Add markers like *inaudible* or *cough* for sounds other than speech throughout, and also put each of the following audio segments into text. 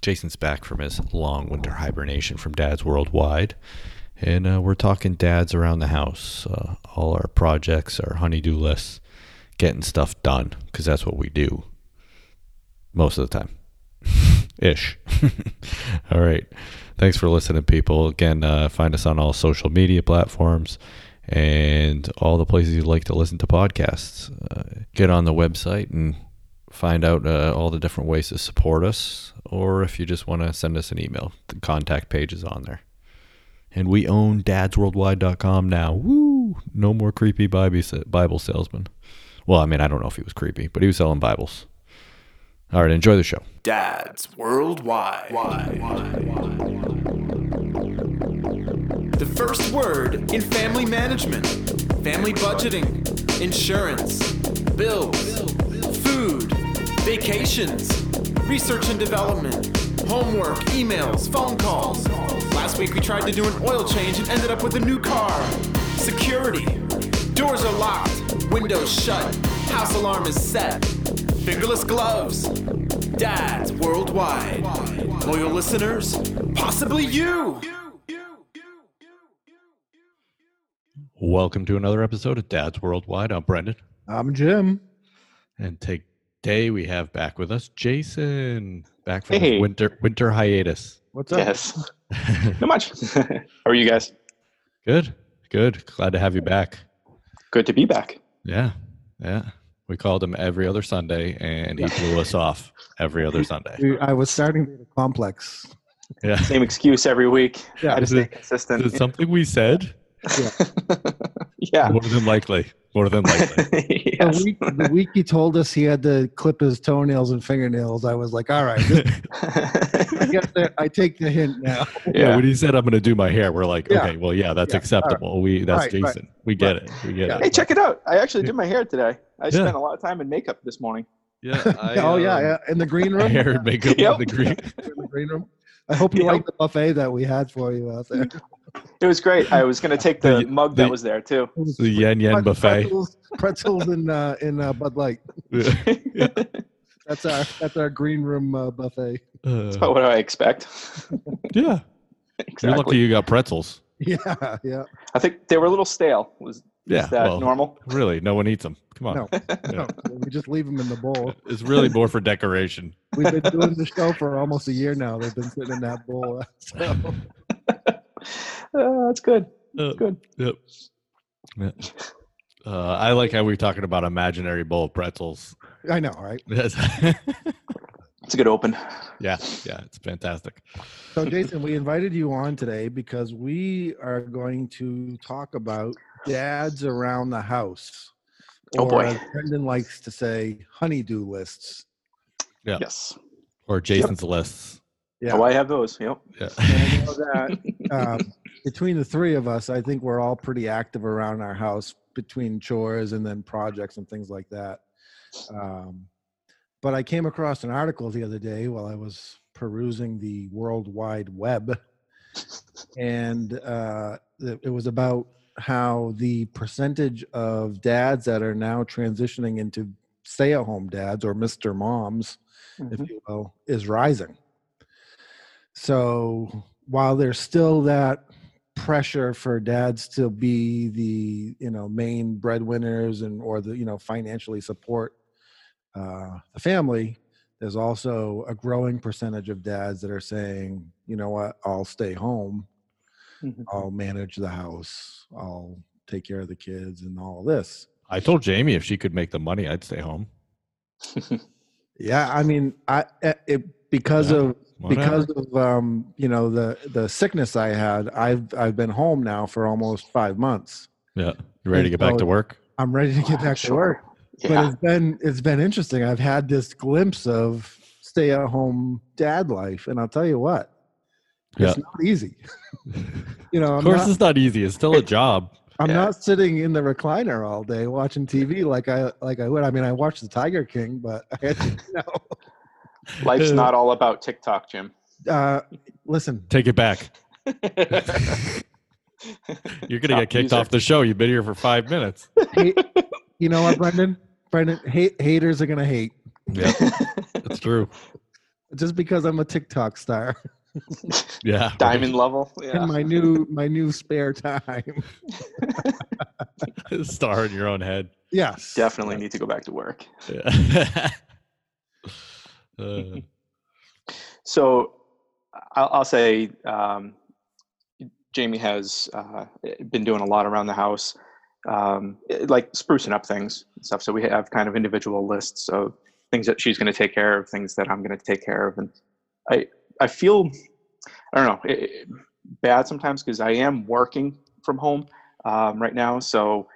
Jason's back from his long winter hibernation from Dad's Worldwide, and uh, we're talking dads around the house. Uh, all our projects, our honeydew lists, getting stuff done because that's what we do most of the time, *laughs* ish. *laughs* all right. Thanks for listening, people. Again, uh, find us on all social media platforms and all the places you'd like to listen to podcasts. Uh, get on the website and find out uh, all the different ways to support us, or if you just want to send us an email, the contact page is on there. And we own dadsworldwide.com now. Woo! No more creepy Bible salesman. Well, I mean, I don't know if he was creepy, but he was selling Bibles. All right, enjoy the show. Dads Worldwide. The first word in family management, family budgeting, insurance, bills, food, vacations, research and development, homework, emails, phone calls. Last week we tried to do an oil change and ended up with a new car. Security. Doors are locked, windows shut, house alarm is set. Fingerless gloves. Dads worldwide. Loyal listeners, possibly you. Welcome to another episode of Dads Worldwide. I'm Brendan. I'm Jim. And today we have back with us Jason, back from Hey. winter winter hiatus. What's up? Yes. *laughs* Not much. *laughs* How are you guys? Good, good. Glad to have you back. Good to be back. Yeah, yeah. We called him every other Sunday, and he blew us off every other Sunday. I was starting to get a complex. Yeah. Same excuse every week. Yeah. I had to Is stay it- consistent. Is it something we said? yeah. *laughs* *laughs* More than likely. More than likely. *laughs* The week, the week he told us he had to clip his toenails and fingernails, I was like, all right, *laughs* I, get I take the hint now. yeah. yeah. When he said I'm going to do my hair, we're like, Yeah. okay, well, yeah, that's Yeah. acceptable. We that's Right, right. Jason. We get it. We get Yeah. Hey, it. check it out. I actually did my hair today. I Yeah. spent a lot of time in makeup this morning. Yeah. I, oh, yeah, um, yeah. In the green room? Hair and makeup Yep. in the green. In the green room. I hope you Yep. like the buffet that we had for you out there. It was great. I was going to take the The- mug the- that was there too. The yen yen pret- buffet. Pretzels, pretzels in uh, in uh, Bud Light. Yeah. *laughs* That's our that's our green room uh, buffet. Uh, what do I expect? *laughs* yeah. exactly. You're lucky you got pretzels. Yeah, yeah. I think they were a little stale. Was Yeah. is that well, normal? Really, no one eats them. Come on. No, no. We just leave them in the bowl. *laughs* It's really more for decoration. We've been doing the show for almost a year now. They've been sitting in that bowl. So, *laughs* Uh, that's good. Uh, Good. Yep. Yeah. Uh, I like how we're talking about imaginary bowl of pretzels. I know, right? Yes. *laughs* It's a good open. yeah, yeah, it's fantastic. So, Jason, we invited you on today because we are going to talk about dads around the house. Oh, or boy. as Brendan likes to say, honeydew lists. Yeah. Yes. Or Jason's lists. Yeah. Oh, I have those. Yep. Yeah. *laughs* I know *laughs* that um, between the three of us, I think we're all pretty active around our house between chores and then projects and things like that. Um, but I came across an article the other day while I was perusing the World Wide Web, and uh, it it was about how the percentage of dads that are now transitioning into stay-at-home dads or Mr. Moms Mhm. if you will, is rising. So while there's still that pressure for dads to be the you know main breadwinners and or the you know financially support uh, the family, there's also a growing percentage of dads that are saying, you know what, I'll stay home, Mhm. I'll manage the house, I'll take care of the kids and all this. I told Jamie if she could make the money, I'd stay home. *laughs* Yeah, I mean, I eh, it, because Yeah. of Whatever. because of um, you know the the sickness I had, I've I've been home now for almost five months. yeah, you ready to get back to work? I'm ready to get back to Sure. work. But it's been it's been interesting. I've had this glimpse of stay at home dad life, and I'll tell you what, it's Yeah. not easy. *laughs* you know, Of I'm course, not, it's not easy. It's still a job. I'm Yeah. not sitting in the recliner all day watching TV like I like I would. I mean, I watched the Tiger King, but *laughs* I had to, you know, Life's not all about TikTok, Jim. uh, listen, Take it back. *laughs* You're gonna Top get kicked user. off the show. You've been here for five minutes. hate, you know what, Brendan? Brendan, hate, haters are gonna hate. Yeah, that's true. just because I'm a TikTok star *laughs* Yeah. Diamond level. Yeah. in my new my new spare time. *laughs* Star in your own head. Yes, Definitely need to go back to work. Yeah. Uh, *laughs* So I'll, I'll say um, Jamie has uh, been doing a lot around the house, um, like sprucing up things and stuff. So we have kind of individual lists of things that she's going to take care of, things that I'm going to take care of, and I I feel I don't know it, bad sometimes because I am working from home um, right now. So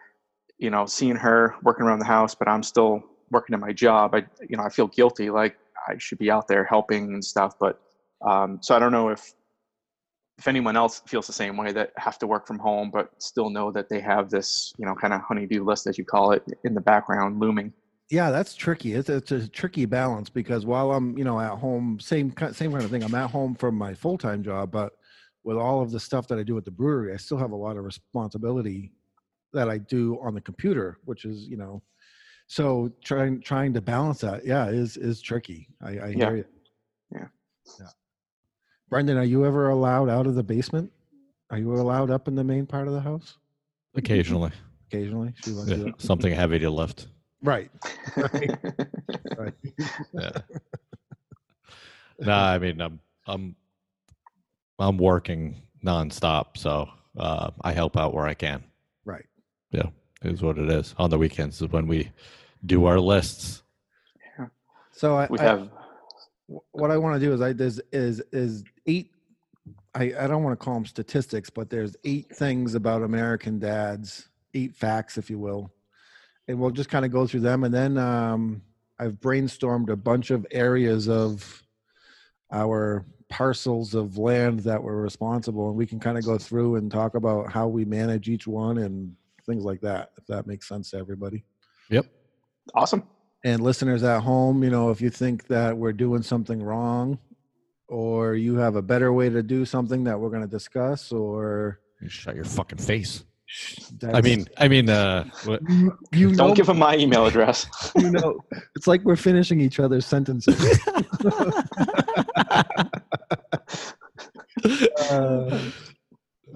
you know, seeing her working around the house, but I'm still working at my job. I you know I feel guilty like I should be out there helping and stuff. But um, so I don't know if if anyone else feels the same way that have to work from home but still know that they have this you know kind of honeydew list as you call it in the background looming. yeah, that's tricky. It's, it's a tricky balance because while I'm, you know, at home, same same kind of thing. I'm at home from my full time job, but with all of the stuff that I do at the brewery, I still have a lot of responsibility that I do on the computer, which is, you know, so trying trying to balance that, yeah, is is tricky. I, I Yeah. hear you. Yeah. Yeah. Brendan, are you ever allowed out of the basement? Are you allowed up in the main part of the house? occasionally. Occasionally, she lets Yeah. up. Something heavy to lift. Right. Right. *laughs* right. Yeah. *laughs* nah, I mean, I'm I'm I'm working nonstop, so uh, I help out where I can. Right. Is what it is. On the weekends is when we do our lists. Yeah. So I, we I- have wh- what I want to do is I there's is is eight. I I don't want to call them statistics, but there's eight things about American dads, eight facts, if you will, and we'll just kind of go through them, and then um, I've brainstormed a bunch of areas of our parcels of land that were responsible, and we can kind of go through and talk about how we manage each one and things like that. If that makes sense to everybody Yep. awesome. and listeners at home, you know, if you think that we're doing something wrong or you have a better way to do something that we're going to discuss or You shut your fucking face. I mean, I mean, uh, what, you, you know, Don't give him my email address. *laughs* you know, it's like we're finishing each other's sentences. *laughs* *laughs* Uh,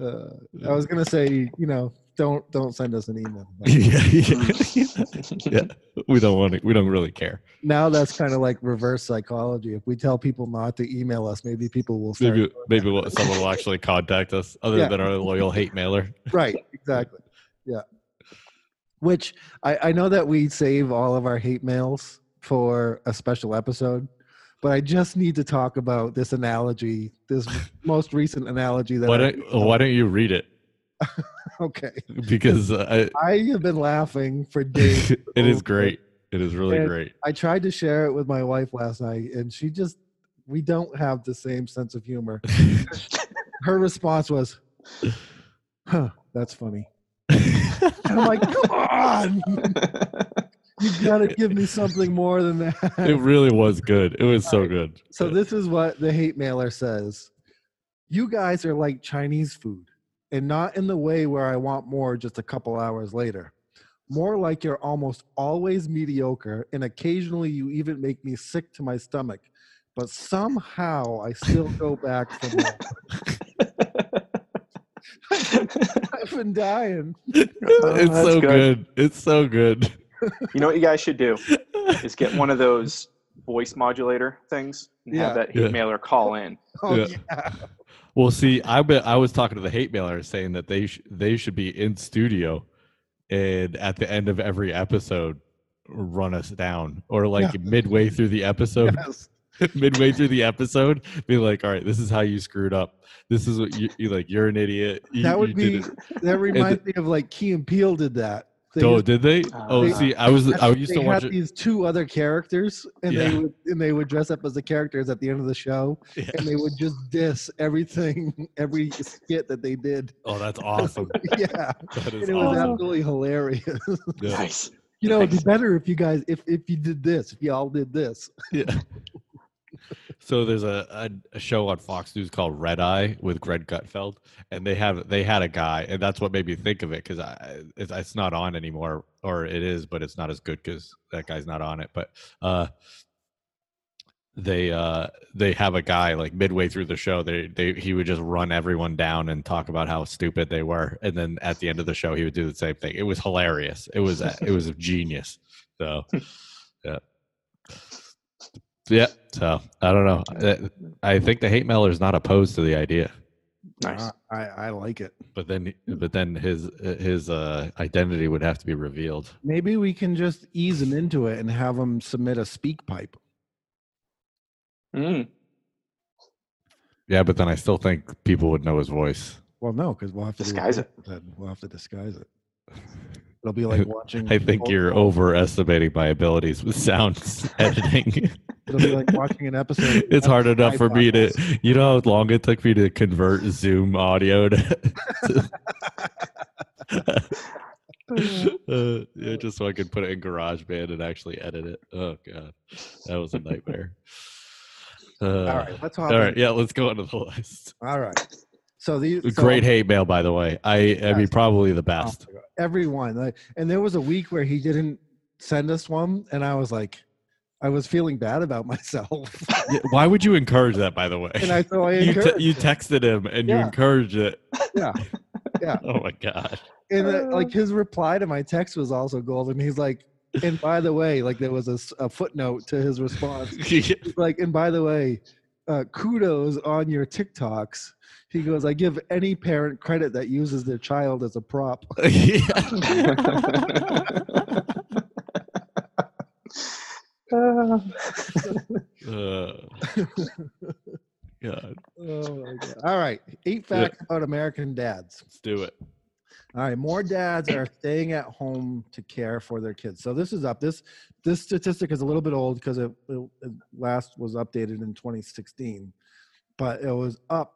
uh, I was going to say, you know, don't don't send us an email. *laughs* yeah, yeah, um, *laughs* yeah. We don't want to. We don't really care. now that's kind of like reverse psychology. If we tell people not to email us, maybe people will. Maybe, maybe we'll- someone will actually contact us other Yeah. than our loyal hate mailer. *laughs* right exactly yeah which I, I know that we save all of our hate mails for a special episode but i just need to talk about this analogy this most recent analogy that Why don't Why don't you read it? *laughs* okay Because uh, i have been laughing for days *laughs* it is great. It is really And- great. i tried to share it with my wife last night and she just we don't have the same sense of humor *laughs* her response was huh that's funny and i'm like come on You've gotta give me something more than that. it really was good. It was so good. So this is what the hate mailer says. You guys are like Chinese food, and not in the way where I want more just a couple hours later. More like you're almost always mediocre, and occasionally you even make me sick to my stomach. But somehow I still go back for more. *laughs* I've been dying. *laughs* it's that's so good. good. It's so good. you know what you guys should do *laughs* is get one of those voice modulator things and Yeah. have that hate Yeah. mailer call in. Oh Yeah. yeah. Well, see, I bet I was talking to the hate mailer saying that they sh- they should be in studio, and at the end of every episode, run us down, or like midway through the episode, Yes. *laughs* midway through the episode, be like, "All right, this is how you screwed up. This is what you, you like. You're an idiot. You, That would be that reminds me of like Key and Peele did that. They Oh, used- did they? Ah. Oh, They- see, I was I used they to watch had it. these two other characters, and they would and they would dress up as the characters at the end of the show, Yeah. and they would just diss everything, *laughs* every skit that they did. Oh, that's *laughs* awesome. yeah, That and is it was absolutely hilarious. Yeah. Nice. you know, it'd be better if you guys if if you did this, if y'all did this. Yeah. *laughs* so there's a, a, a show on Fox News called Red Eye with Greg Gutfeld, and they have they had a guy, and that's what made me think of it because I it's, it's not on anymore, or it is, but it's not as good because that guy's not on it. But uh, they uh they have a guy like midway through the show they they he would just run everyone down and talk about how stupid they were and then at the end of the show he would do the same thing. It was hilarious. It was it was genius. So *laughs* yeah yeah so i don't know i think the hate mailer is not opposed to the idea Nice. Uh, I, I like it. but then but then his his uh identity would have to be revealed Maybe we can just ease him into it and have him submit a SpeakPipe. Mm. yeah but then i still think people would know his voice Well, no, because we'll have to do Disguise it. Then we'll have to disguise it. It'll be like watching. *laughs* i think you're overestimating my abilities with sound *laughs* editing It'll be like watching an episode. *laughs* it's hard enough for me to you know how long it took me to convert zoom audio to, uh, yeah, just so i could put it in garageband and actually edit it oh god that was a nightmare uh, All right, let's all in. yeah let's go on to the list All right. So these so great hate mail by the way i i mean probably the oh best God, everyone, like, and there was a week where he didn't send us one, and I was like, I was feeling bad about *laughs* myself, Yeah, why would you encourage that by the way? And I so I *laughs* you, te- you texted him and you encouraged it. Yeah, yeah. *laughs* oh my god And uh, like his reply to my text was also golden. He's like, and by the way, like there was a, a footnote to his response. He's like, and by the way, uh, kudos on your TikToks. He goes, I give any parent credit that uses their child as a prop. *laughs* Uh, Uh, *laughs* God, Oh my God. All right. Eight facts about American dads. let's do it. All right, more dads are *laughs* staying at home to care for their kids. So this is up. This this statistic is a little bit old because it, it, it last was updated in 2016, but it was up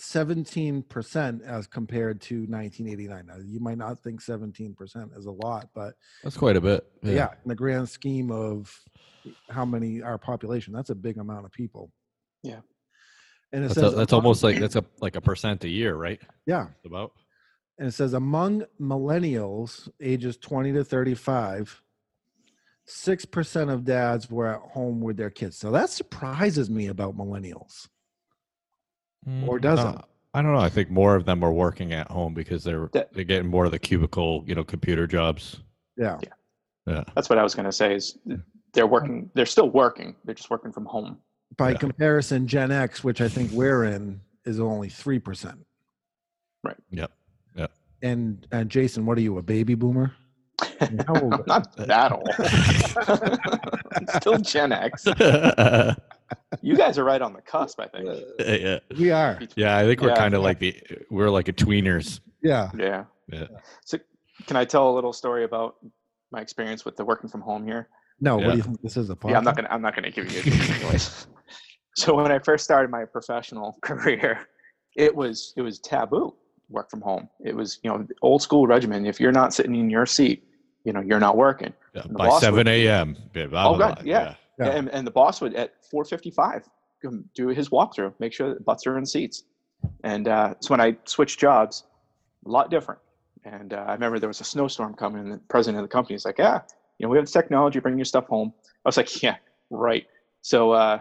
17% as compared to 1989. Now, you might not think 17% is a lot, but That's quite a bit. yeah. in the grand scheme of how many our population, that's a big amount of people. Yeah. And it That's, a, says that's almost like that's a like a percent a year, right? yeah. About. And it says among millennials ages 20 to 35 6% of dads were at home with their kids so that surprises me about millennials Or doesn't. Uh, I don't know. I think more of them are working at home because they're That- they're getting more of the cubicle, you know, computer jobs. yeah Yeah. That's what I was going to say. Is they're working. They're still working. They're just working from home. by Yeah. comparison gen x which i think we're in is only 3% Right. Yep. And and jason what are you a baby boomer How old- I'm *laughs* not that old. *laughs* I'm still Gen X. *laughs* You guys are right on the cusp. I think. Uh, yeah. we are Yeah. I think we're Yeah. kind of like the we're like a tweeners. yeah Yeah. Yeah. So, can I tell a little story about my experience with the working from home here? no what do you think this is a podcast? Yeah, I'm not gonna. I'm not gonna give you. A anyways. so when I first started my professional career, it was it was taboo work from home. It was you know old school regimen. If you're not sitting in your seat, you know you're not working. Yeah, by 7 a.m. Yeah, Oh, God. Yeah. yeah. And, and the boss would at 4:55 come do his walkthrough, make sure that butts are in seats. And uh, so when I switched jobs, a lot different. And uh, I remember there was a snowstorm coming, and the president of the company was like, "Yeah, you know, we have technology. Bring your stuff home." I was like, *laughs* "Yeah, right." So uh,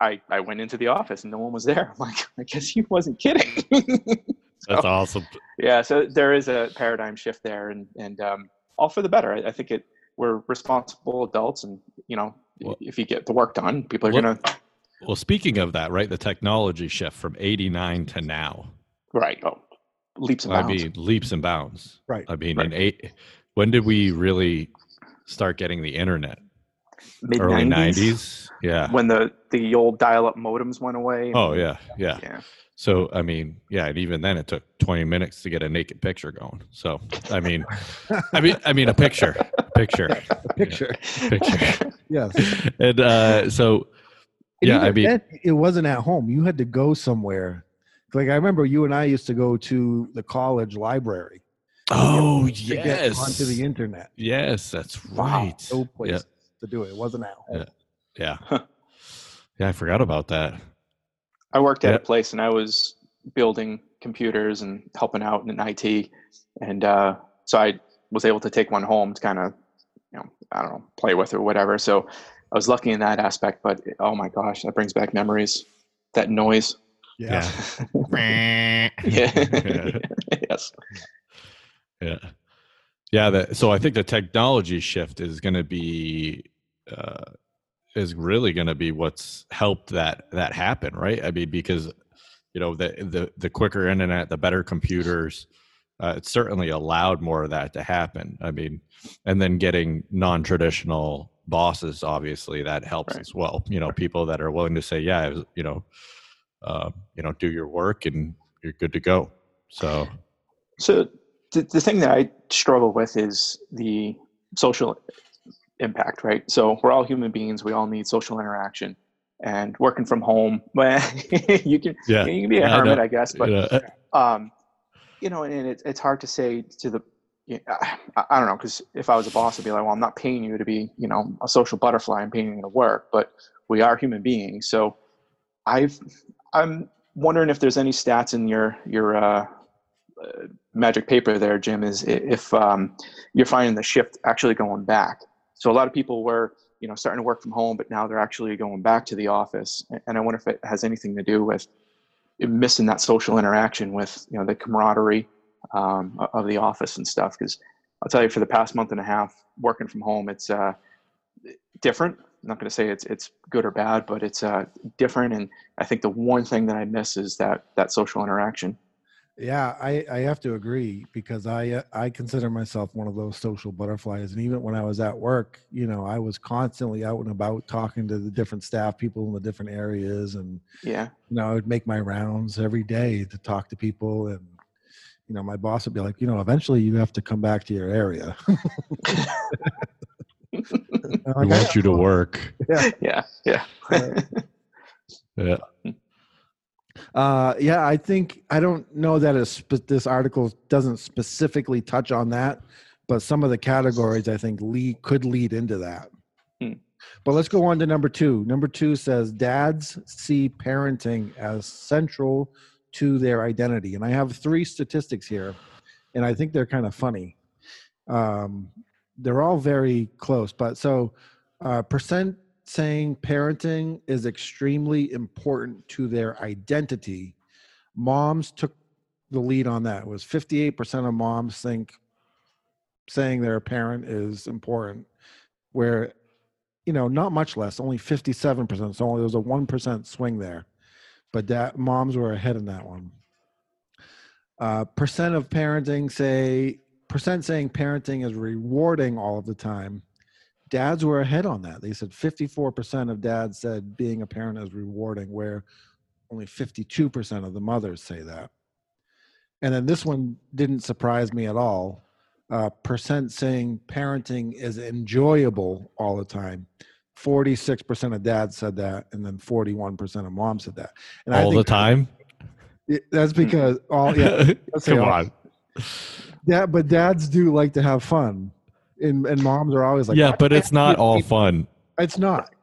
I I went into the office, and no one was there. *laughs* I'm like, I guess he wasn't kidding. *laughs* *laughs* That's awesome. yeah so there is a paradigm shift there and and um, all for the better I, I think it we're responsible adults and you know Well- if you get the work done people are Well- gonna Well, speaking of that, right? The technology shift from 89 to now. right oh leaps and I bounds mean, leaps and bounds. right I mean, Right. in eight, when did we really start getting the internet? mid Early 90s 90s. Yeah. when the the old dial-up modems went away Oh yeah, yeah. yeah So I mean, yeah, and even then it took 20 minutes to get a naked picture going. So I mean, I mean, I mean a picture, picture, a picture *laughs* picture. yes *laughs* And uh, so And yeah, I mean, then, it wasn't at home. You had to go somewhere. Like I remember you and I used to go to the college library oh to get yes, onto the internet. yes, that's Wow. right. No place Yeah, to do it. It wasn't at home. yeah, yeah. I forgot about that. I worked at Yeah. a place and i was building computers and helping out in it and uh, so i was able to take one home to kind of you know i don't know play with or whatever so I was lucky in that aspect, but oh my gosh, that brings back memories. That noise. Yeah. Yeah. *laughs* *laughs* Yeah. *laughs* yes. Yeah. Yeah. That, so I think the technology shift is going to be, uh, is really going to be what's helped that, that happen. Right. I mean, because, you know, the, the, the quicker internet, the better computers, uh, it certainly allowed more of that to happen. I mean, and then getting non-traditional bosses, obviously that helps Right. as well. You know, people that are willing to say, yeah, was- you know, uh, you know, do your work and you're good to go. So, So the, the thing that I struggle with is the social impact, right? So we're all human beings. We all need social interaction. And working from home, *laughs* well, you can yeah. you can be a I hermit, know. I guess, but yeah. *laughs* um, you know, and it's it's hard to say to the, yeah, I, I don't know, because if I was a boss, I'd be like, well, I'm not paying you to be, you know, a social butterfly. I'm paying you to work, but we are human beings. So, I've I'm wondering if there's any stats in your your uh, uh, magic paper there, Jim, is if um, you're finding the shift actually going back. So a lot of people were, you know, starting to work from home, but now they're actually going back to the office. And I wonder if it has anything to do with missing that social interaction with, you know, the camaraderie um, of the office and stuff. Because I'll tell you, for the past month and a half working from home, it's uh, different. I'm not going to say it's it's good or bad, but it's uh, different. And I think the one thing that I miss is that that social interaction. Yeah, I, I have to agree because I uh, I consider myself one of those social butterflies, and even when I was at work, you know, I was constantly out and about talking to the different staff, people in the different areas, and Yeah. you know, I would make my rounds every day to talk to people, and you know, my boss would be like, you know, eventually you have to come back to your area. *laughs* I'm We like, want you to work. Yeah. *laughs* Yeah. Yeah. Uh, *laughs* yeah, I think I don't know that a spe- this article doesn't specifically touch on that, but some of the categories I think lead could lead into that. Hmm. But let's go on to number two. Number two says dads see parenting as central to their identity, and I have three statistics here, and I think they're kind of funny. Um, they're all very close, but so uh, percent saying parenting is extremely important to their identity. Moms took the lead on that. It was 58% of moms think saying they're a parent is important, where, you know, not much less, only 57%. So only there was a 1% swing there. But that moms were ahead in that one. Uh, percent of parenting say, percent saying parenting is rewarding all of the time dads were ahead on that. They said 54% of dads said being a parent is rewarding, where only 52% of the mothers say that. And then this one didn't surprise me at all. Uh, percent saying parenting is enjoyable all the time. 46% of dads said that, and then 41% of moms said that. And All the think time. That's because all yeah, *laughs* let's say Come all- on. yeah, but dads do like to have fun, and and moms are always like, yeah, but it's not be- all fun. It's not.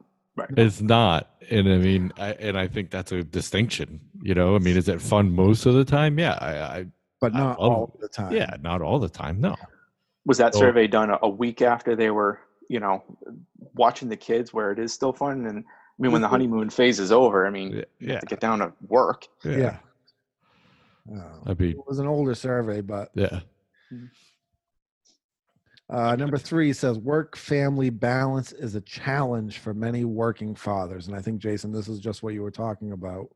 It's not. And I mean, I, and I think that's a distinction. You know, I mean, is it fun most of the time? Yeah, I, I but I not love- all the time. yeah, not all the time. No. Was that So- survey done a, a week after they were, you know, watching the kids where it is still fun? And I mean, when the Mhm. honeymoon phase is over, I mean, Yeah, you have to get down to work. yeah. yeah. Oh. I mean, It was an older survey, but yeah. Uh, number three says work family balance is a challenge for many working fathers. And I think, Jason, this is just what you were talking about.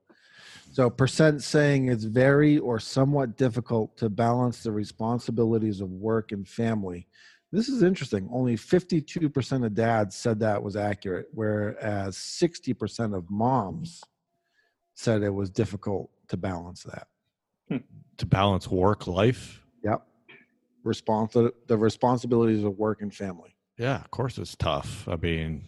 So, percent saying it's very or somewhat difficult to balance the responsibilities of work and family. This is interesting. Only 52% of dads said that was accurate, whereas 60% of moms said it was difficult to balance that. To balance work life. Yep. Responsi- the responsibilities of work and family. Yeah, of course it's tough. I mean,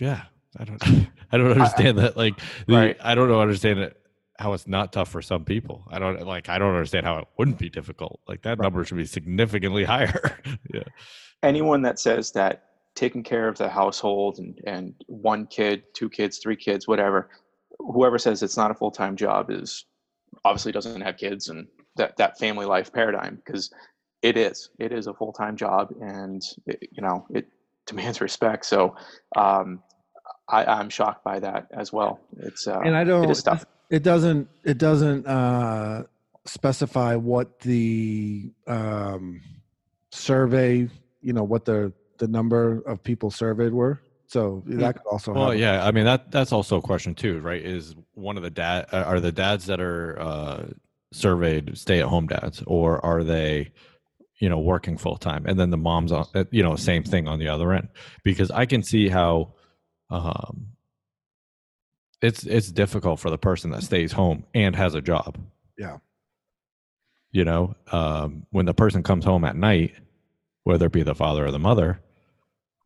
yeah, I don't, *laughs* I don't understand that. Like, the, Right. I don't know, understand it how it's not tough for some people. I don't like. I don't understand how it wouldn't be difficult. Like that Right. number should be significantly *laughs* higher. yeah, Anyone that says that taking care of the household and, and one kid, two kids, three kids, whatever, whoever says it's not a full time job is obviously doesn't have kids and that, that family life paradigm because it is. It is a full time job and, it, you know, it demands *laughs* respect. So um, I, I'm shocked by that as well. It's uh, and I don't. it is tough. It doesn't. It doesn't uh, specify what the um, survey. You know what the the number of people surveyed were. So that could also. Well, have- yeah, I mean that that's also a question too, right? Is one of the dad uh, are the dads that are uh, surveyed stay at home dads, or are they, you know, working full time? And then the moms on, uh, you know, same thing on the other end, because I can see how, um, it's it's difficult for the person that stays home and has a job. Yeah. You know, um, when the person comes home at night, whether it be the father or the mother,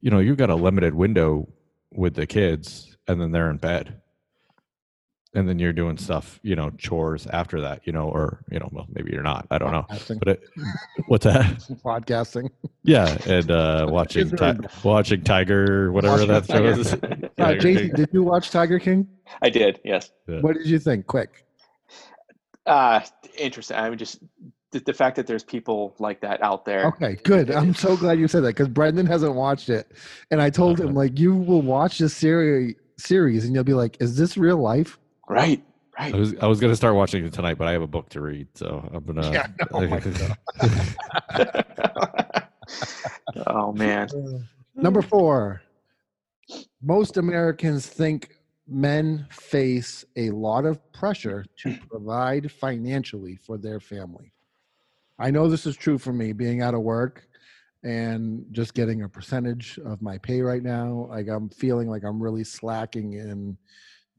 you know, you've got a limited window with the kids and then they're in bed. And then you're doing stuff, you know, chores after that, you know, or, you know, well, maybe you're not. I don't know. Podcasting. But it, what's that? *laughs* podcasting. Yeah. And uh, *laughs* watching, Kids ti- watching Tiger, whatever Watching that show is. *laughs* Uh, Tiger Jason, did you watch Tiger King? I did, yes. What did you think? Quick. Uh, interesting. I mean, just the, the fact that there's people like that out there. Okay, good. I'm so glad you said that because Brendan hasn't watched it, and I told him Uh-huh. like you will watch this series series and you'll be like, "Is this real life?" Right, right. I was I was gonna start watching it tonight, but I have a book to read, so I'm gonna. Yeah, oh my *laughs* *laughs* oh man. Number four. Most Americans think men face a lot of pressure to provide financially for their family. I know this is true for me being out of work and just getting a percentage of my pay right now. Like I'm feeling like I'm really slacking in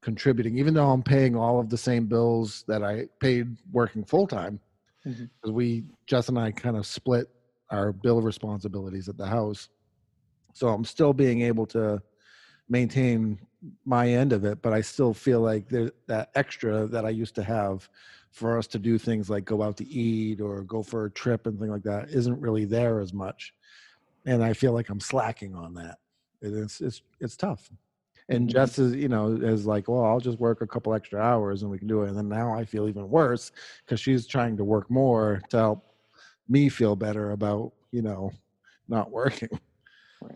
contributing, even though I'm paying all of the same bills that I paid working full time. Because mm-hmm. we, Jess and I, kind of split our bill responsibilities at the house. So I'm still being able to maintain my end of it, but I still feel like there that extra that I used to have for us to do things like go out to eat or go for a trip and thing like that isn't really there as much. And I feel like I'm slacking on that. It's it's it's tough. And Mhm. Jess is, you know, is like, well, I'll just work a couple extra hours and we can do it. And then now I feel even worse because she's trying to work more to help me feel better about, you know, not working.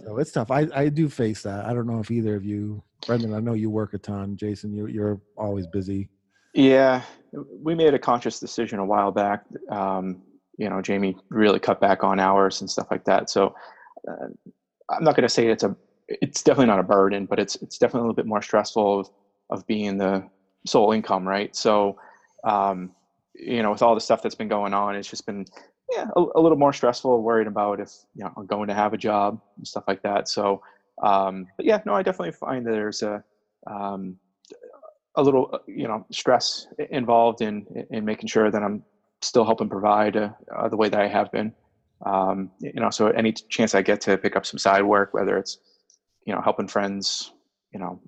So it's tough. I, I do face that. I don't know if either of you, Brendan, I know you work a ton. Jason, you, you're always busy. Yeah, we made a conscious decision a while back. Um, you know, Jamie really cut back on hours and stuff like that. So uh, I'm not going to say it's a, it's definitely not a burden, but it's it's definitely a little bit more stressful of of being the sole income, right? So, um, you know, with all the stuff that's been going on, it's just been yeah a, a little more stressful, worried about if you know I'm going to have a job and stuff like that. So, um, but yeah, no, I definitely find that there's a um, a little uh, you know stress involved in in making sure that I'm still helping provide uh, uh, the way that I have been. Um, you know, so any chance I get to pick up some side work, whether it's you know helping friends, you know,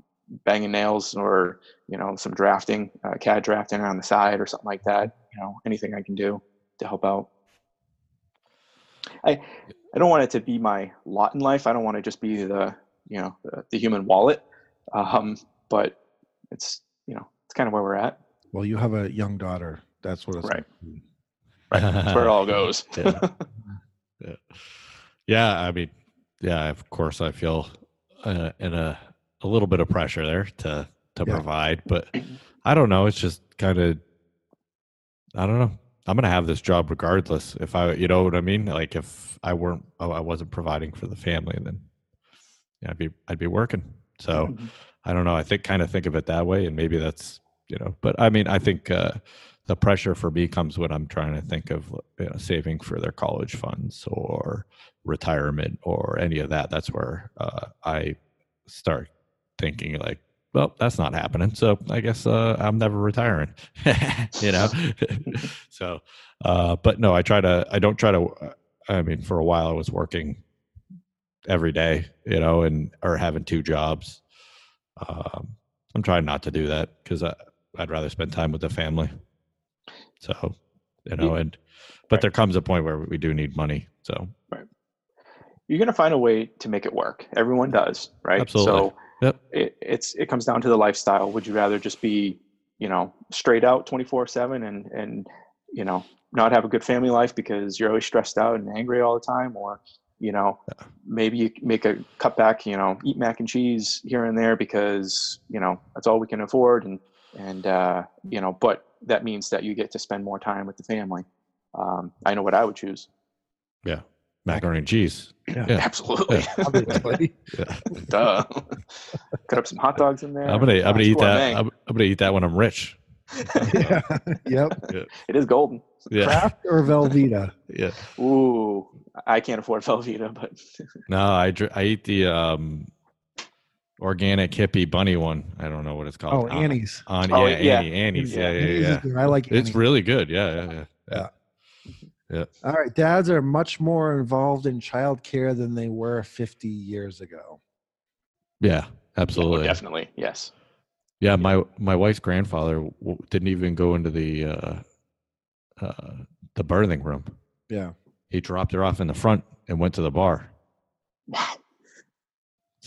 banging nails, or you know some drafting, uh, CAD drafting on the side, or something like that. You know, anything I can do to help out. I I don't want it to be my lot in life. I don't want to just be the you know the, the human wallet. Um, but it's you know it's kind of where we're at. Well, you have a young daughter. That's what it's Right. like. That's where it all goes. *laughs* yeah. yeah. Yeah, I mean, yeah, of course I feel uh, in a a little bit of pressure there to to Yeah. provide, but I don't know, it's just kind of I don't know. I'm going to have this job regardless if I you know what I mean? Like if I weren't oh, I wasn't providing for the family then yeah, I'd be I'd be working. So Mhm. I don't know. I think kind of think of it that way, and maybe that's you know. But I mean, I think uh, the pressure for me comes when I'm trying to think of you know, saving for their college funds or retirement or any of that. That's where uh, I start thinking like, well, that's not happening. So I guess uh, I'm never retiring. *laughs* you know. *laughs* so, uh, but no, I try to. I don't try to. uh, I mean, for a while I was working every day, you know, and or having two jobs. Um, I'm trying not to do that because I'd rather spend time with the family. So, you know, and but Right. there comes a point where we do need money. So, right. You're going to find a way to make it work. Everyone does, right? Absolutely. So Yep. it, it's it comes down to the lifestyle. Would you rather just be, you know, straight out 24 seven and and you know not have a good family life because you're always stressed out and angry all the time, or you know, maybe you make a cutback, you know, eat mac and cheese here and there because, you know, that's all we can afford. And, and, uh, you know, but that means that you get to spend more time with the family. Um, I know what I would choose. Yeah. Macaroni and cheese. Yeah. Absolutely. *laughs* Yeah. Duh. Cut up some hot dogs in there. I'm gonna I'm gonna eat that. I'm, I'm gonna eat that when I'm rich. *laughs* yeah. Yep. It is golden. Yeah. Kraft or Velveeta? Yeah. Ooh, I can't afford Velveeta, but No, I dr- I eat the um organic hippie bunny one. I don't know what it's called. Oh, Annie's. On, Oh, yeah, yeah. Annie, Annie's. Yeah, yeah, Annie's is yeah. I like It's really good. Yeah, yeah, yeah. All right. Dads are much more involved in childcare than they were 50 years ago. Yeah, oh, absolutely. definitely yes. Yeah, my my wife's grandfather w- didn't even go into the uh, uh, the birthing room. Yeah. He dropped her off in the front and went to the bar. Wow.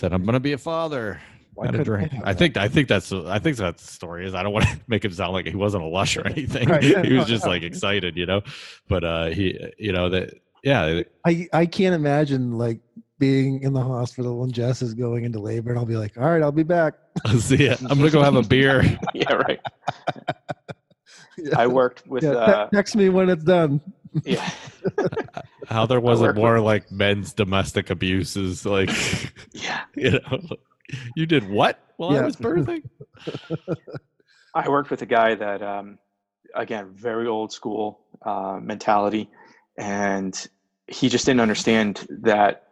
Said, "I'm gonna be a father." Had a drink. I think I think that's I think that's the story is. I don't want to *laughs* make him sound like he wasn't a lush or anything. Right, he was just like excited, you know. But uh, he, you know, that yeah, I, I can't imagine like being in the hospital and Jess is going into labor and I'll be like, all right, I'll be back. *laughs* see ya. I'm gonna go have a beer. *laughs* Yeah, right. I worked with Yeah, te- uh, text me when it's done. Yeah. *laughs* How there wasn't work more like men's domestic abuses, like *laughs* Yeah. you know, you did what while I was birthing? *laughs* I worked with a guy that, um, again, very old school uh, mentality, and he just didn't understand that,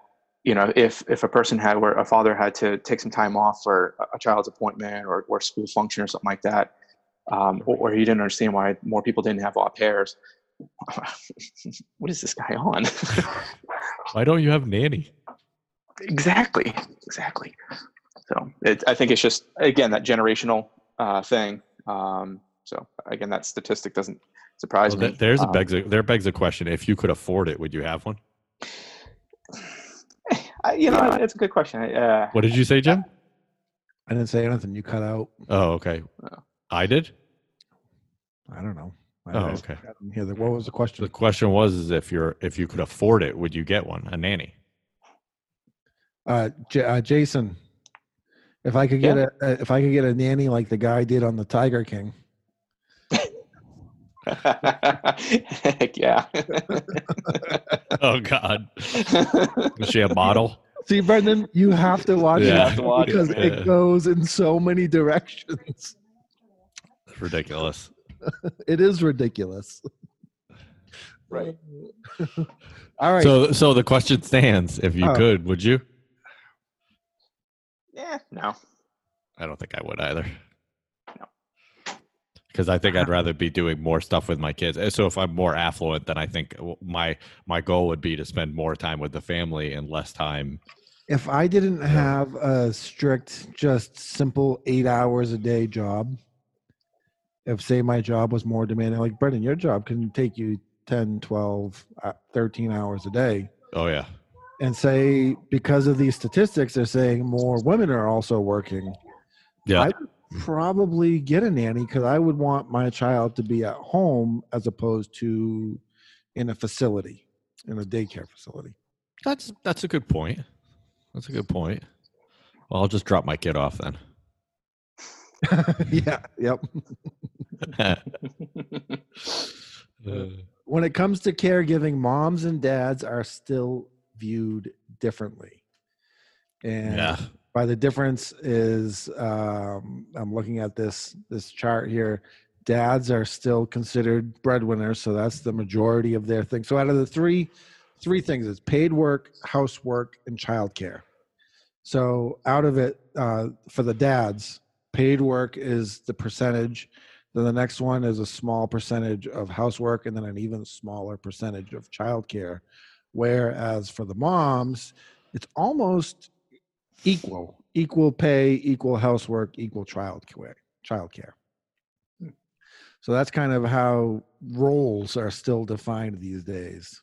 you know, if if a person had where a father had to take some time off for a- a child's appointment or or school function or something like that, um, or, or he didn't understand why more people didn't have au pairs. *laughs* what is this guy on? *laughs* Why don't you have nanny? exactly, exactly. So it, I think it's just again that generational uh, thing. Um, so again, that statistic doesn't surprise Well, me. th- there's a Um, begs a, there begs a question. If you could afford it, would you have one? *sighs* I, you know, it's a good question. Uh, What did you say, Jim? I didn't say anything. You cut out. Oh, okay. Oh. I did. I don't know. I, Oh, okay. didn't hear that. What was the question? The question was, is if you're if you could afford it, would you get one, a nanny? Uh, J- uh, Jason, if I could get a, a if I could get a nanny like the guy did on the Tiger King, heck yeah. *laughs* Oh God, *laughs* is she a model? see, Brendan, you have to watch Yeah. it to watch because man. it goes in so many directions. It's ridiculous. *laughs* It is ridiculous. *laughs* right. *laughs* All right. So, so the question stands: If you Oh. could, would you? Yeah. No. I don't think I would either. No. Because I think I'd rather be doing more stuff with my kids. So if I'm more affluent, then I think my my goal would be to spend more time with the family and less time. if I didn't have a strict, just simple eight hours a day job, if say my job was more demanding, like Brendan, your job can take you 10, 12, uh, 13 hours a day. Oh yeah, And say, because of these statistics, they're saying more women are also working. yeah, I probably get a nanny because I would want my child to be at home as opposed to in a facility, in a daycare facility. that's that's a good point. That's a good point. Well, I'll just drop my kid off then. *laughs* yeah. Yep. *laughs* When it comes to caregiving, moms and dads are still viewed differently. And yeah, by the difference is um, I'm looking at this this chart here. Dads are still considered breadwinners, so that's the majority of their thing. So out of the three three things, it's paid work, housework, and childcare. So out of it, uh, for the dads, paid work is the percentage. Then the next one is a small percentage of housework, and then an even smaller percentage of childcare. Whereas for the moms, it's almost equal equal pay equal housework equal child care child care so that's kind of how roles are still defined these days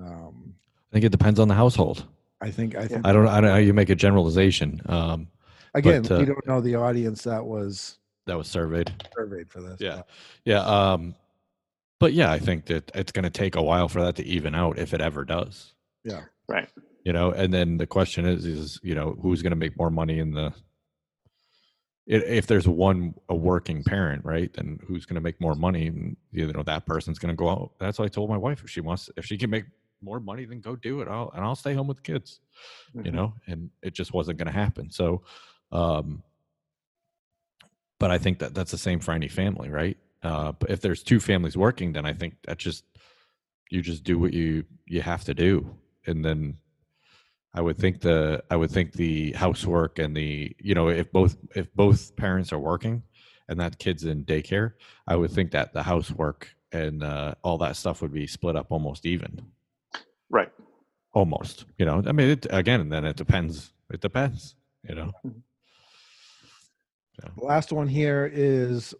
um, I think it depends on the household. i think i think I don't. I don't know how you make a generalization. Um, again but, uh, we don't know the audience that was that was surveyed. surveyed for this Yeah. Yeah. Um, but yeah, I think that it's going to take a while for that to even out if it ever does. Yeah. Right. You know, and then the question is, is you know, who's going to make more money in the if there's one a working parent, right? Then who's going to make more money? You know that person's going to go out. That's what I told my wife. If she wants, if she can make more money, then go do it. I'll and I'll stay home with the kids. You Mhm. know, and it just wasn't going to happen. So, um, but I think that that's the same for any family, right? Uh, but if there's two families working, then I think that just you just do what you you have to do, and then I would think the I would think the housework and the you know if both if both parents are working and that kid's in daycare, I would think that the housework and uh, all that stuff would be split up almost even, Right. almost. You know, I mean, it, again, then it depends. It depends. You know. The last one here is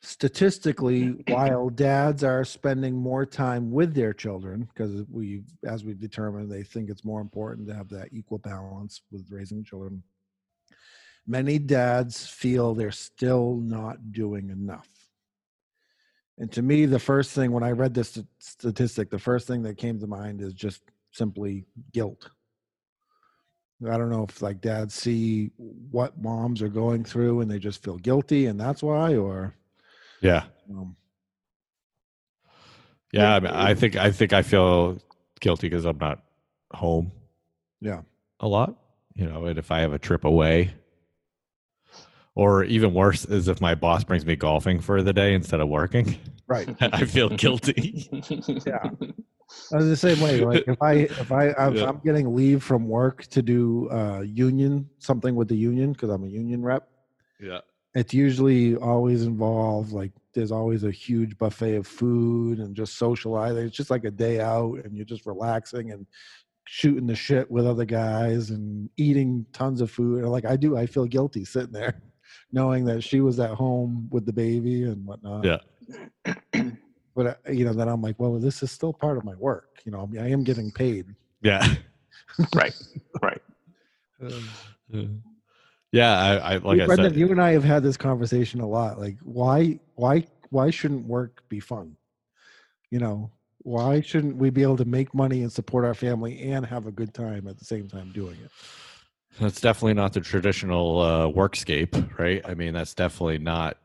statistically, while dads are spending more time with their children, because we, as we've determined, they think it's more important to have that equal balance with raising children. Many dads feel they're still not doing enough. And to me, the first thing when I read this statistic, the first thing that came to mind is just simply guilt. I don't know if like dads see what moms are going through and they just feel guilty and that's why, or Yeah. um, Yeah. I, mean, I think I think I feel guilty because I'm not home yeah, a lot. You know, and if I have a trip away, or even worse is if my boss brings me golfing for the day instead of working, right. *laughs* I feel guilty. *laughs* Yeah. I was the same way. Like if I *laughs* if I if Yeah. I'm getting leave from work to do uh union something with the union because I'm a union rep, Yeah. it's usually always involved like there's always a huge buffet of food and just socializing. It's just like a day out and you're just relaxing and shooting the shit with other guys and eating tons of food. And like I do, I feel guilty sitting there *laughs* knowing that she was at home with the baby and whatnot. Yeah. *clears throat* But uh, you know, then I'm like, well, this is still part of my work. You know, I, mean, I am getting paid. Yeah. *laughs* right. Right. *sighs* Yeah. I, I like I Brendan, said. you and I have had this conversation a lot. Like, why, why, why shouldn't work be fun? You know, why shouldn't we be able to make money and support our family and have a good time at the same time doing it? That's definitely not the traditional uh, workscape, right? I mean, that's definitely not.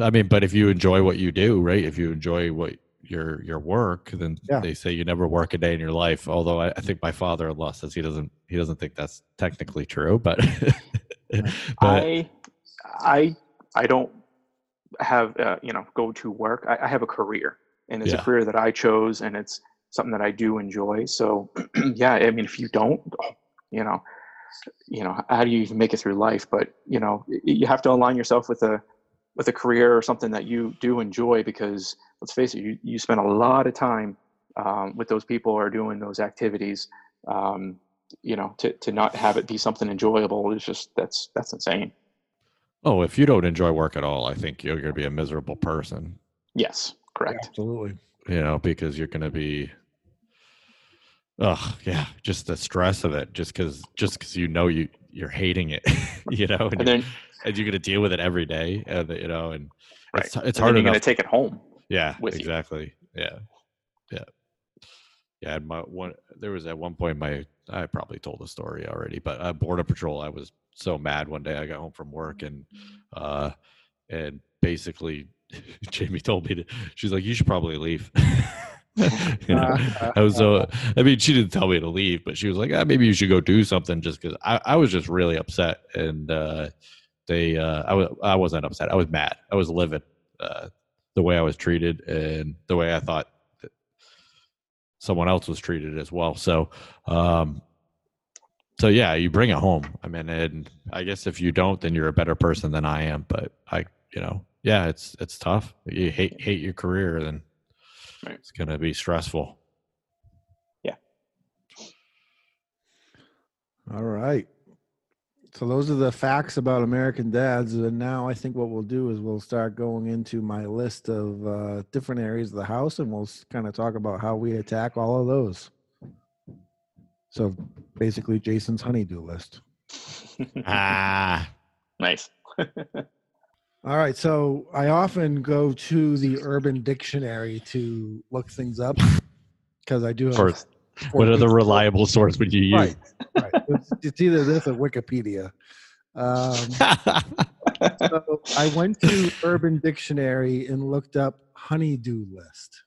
I mean, but if you enjoy what you do, right? If you enjoy what your your work, then Yeah. they say you never work a day in your life. Although I, I think my father-in-law says he doesn't he doesn't think that's technically true, but *laughs* but I, I, I don't have uh, you know go to work. I, I have a career, and it's Yeah. a career that I chose, and it's something that I do enjoy. So, *clears throat* yeah, I mean, if you don't, *clears throat* you know, you know, how do you even make it through life? But you know, you have to align yourself with a with a career or something that you do enjoy because let's face it, you, you spend a lot of time um, with those people or doing those activities. Um, you know, to, to not have it be something enjoyable is just that's that's insane. oh, if you don't enjoy work at all, I think you're going to be a miserable person. Yes, correct. Absolutely. you know, because you're going to be, oh yeah, just the stress of it, just because, just because you know you you're hating it, *laughs* you know, and, And then and you're going to deal with it every day, and you know, and right, it's it's hard you're going enough. to take it home. yeah, with you. exactly. Yeah, yeah, yeah. and My one, there was at one point my I probably told the story already, but uh, border patrol. I was so mad one day. I got home from work and uh and basically *laughs* Jamie told me to. She's like, you should probably leave. *laughs* you know, I was so. *laughs* I mean, she didn't tell me to leave, but she was like, ah, maybe you should go do something, just because I, I was just really upset, and uh, they, uh, I was, I wasn't upset. I was mad. I was livid. Uh, the way I was treated and the way I thought that someone else was treated as well. So, um, so yeah, you bring it home. I mean, and I guess if you don't, then you're a better person than I am. But I, you know, yeah, it's it's tough. You hate hate your career, then Right. it's gonna be stressful. Yeah. All right. So those are the facts about American dads. And now I think what we'll do is we'll start going into my list of uh, different areas of the house and we'll kind of talk about how we attack all of those. So basically, Jason's honeydew list. *laughs* ah, nice. *laughs* All right. So I often go to the Urban Dictionary to look things up because I do have for a What other reliable source would you use? Right, right. It's, it's either this or Wikipedia. Um, *laughs* so I went to Urban Dictionary and looked up honeydew list.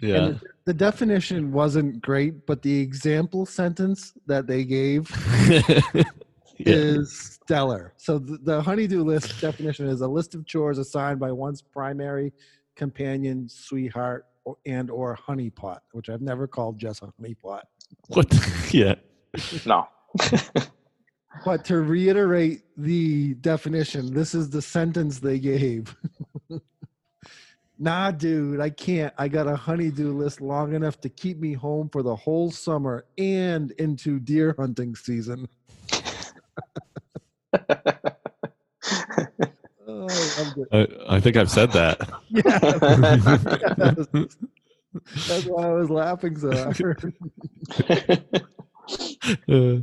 yeah. And the, definition wasn't great, but the example sentence that they gave *laughs* yeah. is stellar. So the, the honeydew list definition is a list of chores assigned by one's primary companion, sweetheart, and or honey pot, which I've never called just a honeypot. What? *laughs* yeah. No. *laughs* But to reiterate the definition, this is the sentence they gave. *laughs* nah, dude, I can't. I got a honeydew list long enough to keep me home for the whole summer and into deer hunting season. I. Think I've said that. *laughs* *laughs* That's why I was laughing so hard. *laughs* Uh,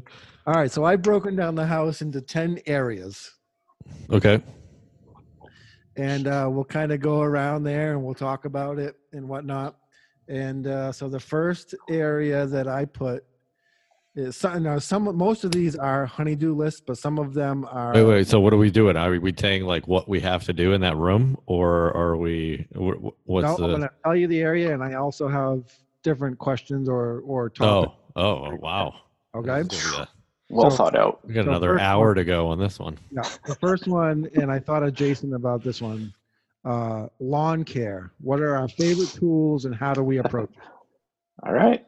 All right, so I've broken down the house into 10 areas. okay. and uh, we'll kind of go around there and we'll talk about it and whatnot. And uh, so the first area that I put some, now some most of these are honeydew lists, but some of them are Wait, wait. So what are we doing? Are we saying like what we have to do in that room, or are we? wh- wh- What's No, I'm going to tell you the area, and I also have different questions or or Oh, topics. oh, wow. okay. That's gonna be a- well So- thought out. We got So another hour one- to go on this one. No, the first one, and I thought of Jason about this one. Uh, lawn care. What are our favorite tools, and how do we approach it? All right.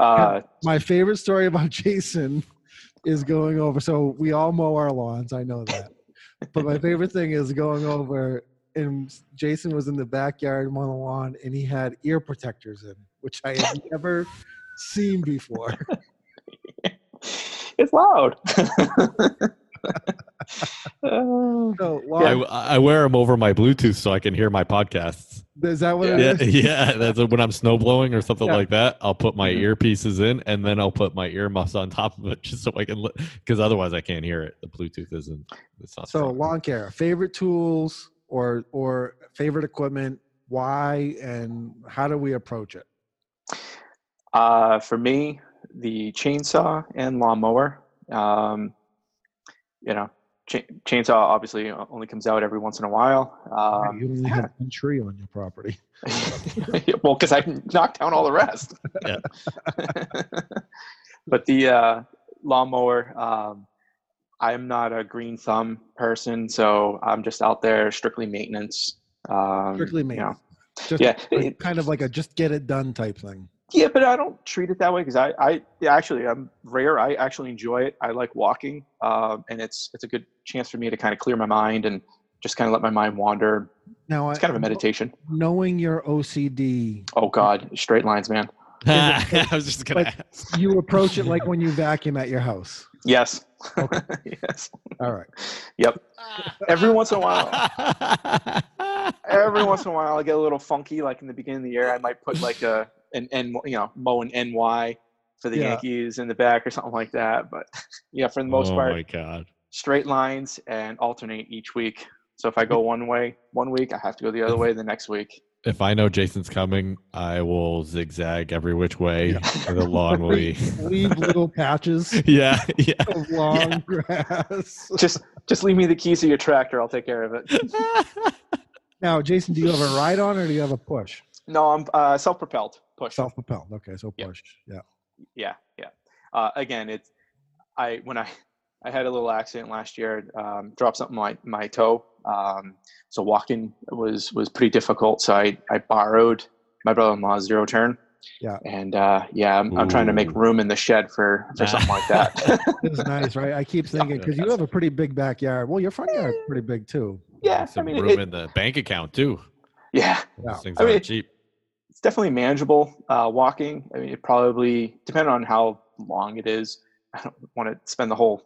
Uh, my favorite story about *laughs* Jason is going over. So we all mow our lawns. I know that. But my favorite thing is going over, and Jason was in the backyard mowing the lawn, and he had ear protectors in, which I had *laughs* never seen before. it's loud. *laughs* *laughs* So, I, I wear them over my Bluetooth so I can hear my podcasts. is that what it Yeah, is? *laughs* yeah. That's when I'm snow blowing or something Yeah. like that. I'll put my Mhm. earpieces in and then I'll put my earmuffs on top of it *laughs* just so I can, because otherwise I can't hear it. The Bluetooth isn't. It's not. So strong. lawn care, favorite tools or or favorite equipment, why and how do we approach it? Uh, for me, the chainsaw and lawnmower. Um, you know, cha- chainsaw obviously only comes out every once in a while. Um, you only have *laughs* one tree on your property. *laughs* well, because I can knock down all the rest. Yeah. *laughs* but the uh, lawnmower, um, I'm not a green thumb person, so I'm just out there strictly maintenance. Um, Strictly you know. maintenance. Just Yeah, like- it- kind of like a just get it done type thing. Yeah, but I don't treat it that way because I, I yeah, actually I'm rare. I actually enjoy it. I like walking, um, and it's it's a good chance for me to kind of clear my mind and just kind of let my mind wander. Now, It's kind of a meditation. knowing your OCD, Oh God, straight lines, man. *laughs* I was just gonna. But- ask. you approach it like when you vacuum at your house. Yes, Okay. *laughs* yes, All right. yep. Every once in a while, *laughs* every once in a while, I get a little funky. Like in the beginning of the year, I might put like a an N, you know, Mo and NY for the Yeah. Yankees in the back or something like that. But *laughs* yeah, for the most oh part, my god. straight lines and alternate each week. So if I go one way one week, I have to go the other way the next week. If I know Jason's coming, I will zigzag every which way for the lawn *laughs* will. *laughs* Leave little patches yeah, yeah. of long grass. Just just leave me the keys to your tractor. I'll take care of it. Now, Jason, do you have a ride on or do you have a push? No, I'm uh, self-propelled push. Self propelled. Okay, so Yeah. push. Yeah. yeah, yeah. Uh, again, it's I when I *laughs* I had a little accident last year. Um, dropped something on my my toe. Um, so walking was was pretty difficult. So I I borrowed my brother-in-law's zero turn. Yeah. And uh, yeah, I'm, I'm trying to make room in the shed for for something like that. *laughs* This is nice, right? I keep thinking because you have a pretty big backyard. Well, your front yard's pretty big too. yeah, I Some mean, room it, in the bank account too. yeah, Yeah. Things I mean, aren't cheap. It's definitely manageable uh, walking. I mean, it probably depending on how long it is. *laughs* I don't want to spend the whole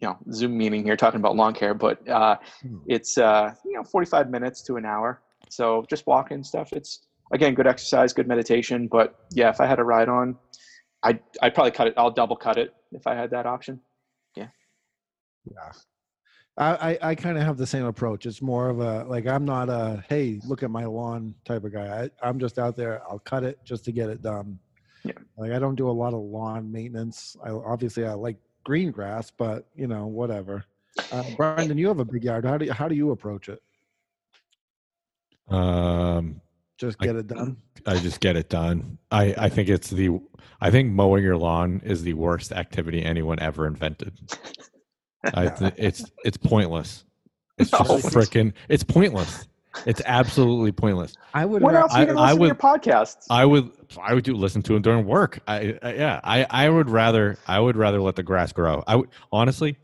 you know Zoom meeting here talking about lawn care, but uh, Hmm. it's uh, you know 45 minutes to an hour. So just walking stuff. It's again good exercise, good meditation. But yeah, if I had a ride on, I I'd probably cut it. I'll double cut it if I had that option. Yeah. I, I, I kind of have the same approach. It's more of a like I'm not a hey look at my lawn type of guy. I, I'm just out there. I'll cut it just to get it done. Yeah. Like I don't do a lot of lawn maintenance. I obviously I like green grass, but you know whatever. Uh, Brendan, you have a big yard. How do you, how do you approach it? Um, Just I- get it done. I just get it done. I, I think it's the I think mowing your lawn is the worst activity anyone ever invented. *laughs* I th- it's it's pointless. It's *laughs* just No. freaking it's pointless. It's absolutely pointless. I would. What ra- else are you I- gonna I listen to would- your podcasts? I would I would do listen to it during work. I, I yeah, I I would rather I would rather let the grass grow. I would honestly,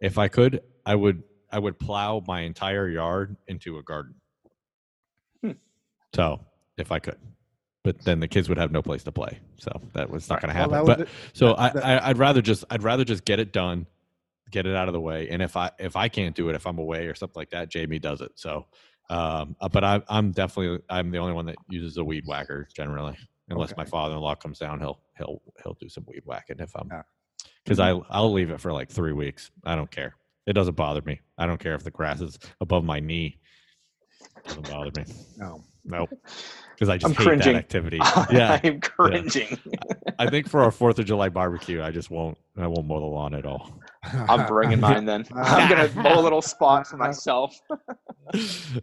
if I could, I would I would plow my entire yard into a garden. Hmm. So, if I could. But then the kids would have no place to play. So that was not going to happen. that but would- so I, that- I I'd rather just I'd rather just get it done, get it out of the way. And if I if I can't do it, if I'm away or something like that, Jamie does it. So, um, uh, but I, I'm definitely I'm the only one that uses a weed whacker generally, unless my father-in-law comes down, he'll he'll he'll do some weed whacking if I'm Yeah. because I I'll leave it for like three weeks. I don't care. It doesn't bother me. I don't care if the grass is above my knee. doesn't bother me. no. Nope. *laughs* Because I just I'm hate cringing. that activity. *laughs* Yeah. I'm cringing. I think for our Fourth of July barbecue, I just won't. I won't mow the lawn at all. I'm bringing *laughs* mine then. I'm gonna *laughs* mow a little spot for myself. *laughs*